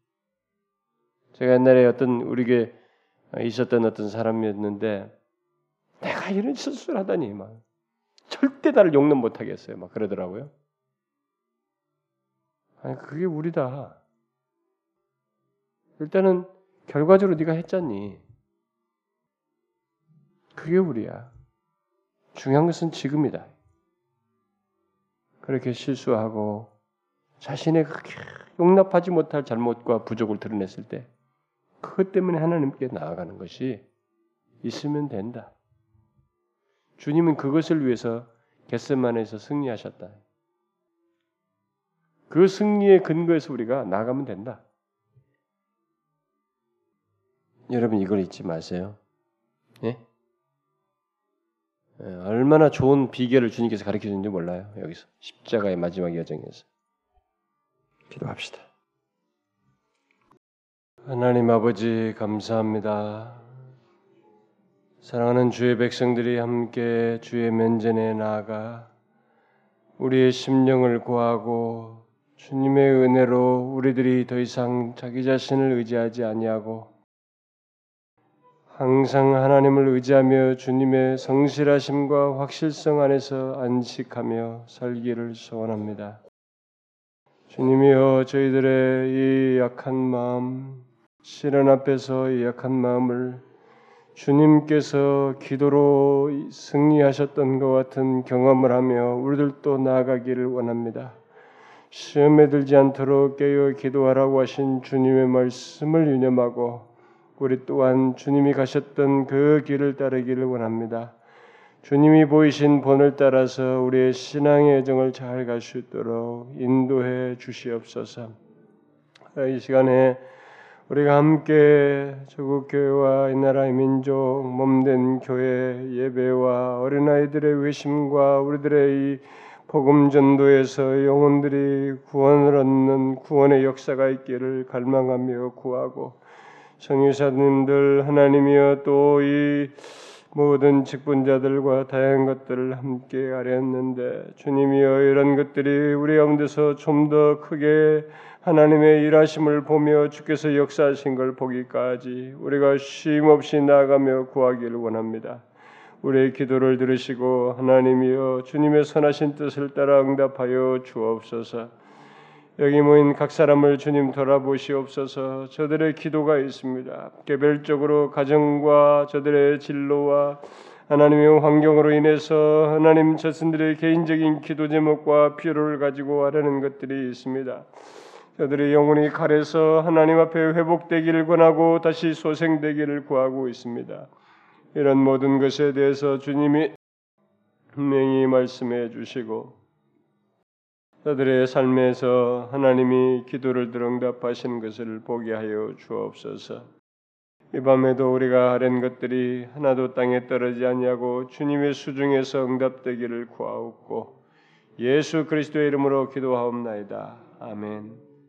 제가 옛날에 어떤 우리에게 있었던 어떤 사람이었는데 내가 이런 실수를 하다니 막 절대 나를 용납 못 하겠어요. 막 그러더라고요. 아니 그게 우리다. 일단은 결과적으로 네가 했잖니. 그게 우리야. 중요한 것은 지금이다. 그렇게 실수하고 자신의 용납하지 못할 잘못과 부족을 드러냈을 때 그것 때문에 하나님께 나아가는 것이 있으면 된다. 주님은 그것을 위해서 겟세만에서 승리하셨다. 그 승리의 근거에서 우리가 나가면 된다. 여러분 이걸 잊지 마세요. 예? 예, 얼마나 좋은 비결을 주님께서 가르쳐 주는지 몰라요. 여기서 십자가의 마지막 여정에서 기도합시다. 하나님 아버지 감사합니다. 사랑하는 주의 백성들이 함께 주의 면전에 나아가 우리의 심령을 구하고 주님의 은혜로 우리들이 더 이상 자기 자신을 의지하지 아니하고 항상 하나님을 의지하며 주님의 성실하심과 확실성 안에서 안식하며 살기를 소원합니다. 주님이여 저희들의 이 약한 마음, 시련 앞에서 이 약한 마음을 주님께서 기도로 승리하셨던 것 같은 경험을 하며 우리들도 나아가기를 원합니다. 시험에 들지 않도록 깨어 기도하라고 하신 주님의 말씀을 유념하고 우리 또한 주님이 가셨던 그 길을 따르기를 원합니다. 주님이 보이신 본을 따라서 우리의 신앙의 여정을 잘 갈 수 있도록 인도해 주시옵소서. 이 시간에 우리가 함께 조국 교회와 이 나라의 민족 몸된 교회 예배와 어린아이들의 외심과 우리들의 이 복음 전도에서 영혼들이 구원을 얻는 구원의 역사가 있기를 갈망하며 구하고 성유사님들 하나님이여 또 이 모든 직분자들과 다양한 것들을 함께 아뢰었는데 주님이여 이런 것들이 우리 가운데서 좀 더 크게 하나님의 일하심을 보며 주께서 역사하신 걸 보기까지 우리가 쉼 없이 나아가며 구하기를 원합니다. 우리의 기도를 들으시고 하나님이여 주님의 선하신 뜻을 따라 응답하여 주옵소서. 여기 모인 각 사람을 주님 돌아보시옵소서. 저들의 기도가 있습니다. 개별적으로 가정과 저들의 진로와 하나님의 환경으로 인해서 하나님 자신들의 개인적인 기도 제목과 필요를 가지고 하려는 것들이 있습니다. 저들의 영혼이 칼에서 하나님 앞에 회복되기를 권하고 다시 소생되기를 구하고 있습니다. 이런 모든 것에 대해서 주님이 분명히 말씀해 주시고 저들의 삶에서 하나님이 기도를 들응답하시는 것을 보게 하여 주옵소서. 이 밤에도 우리가 하랜 것들이 하나도 땅에 떨어지지 아니하고 주님의 수중에서 응답되기를 구하옵고 예수 그리스도의 이름으로 기도하옵나이다. 아멘.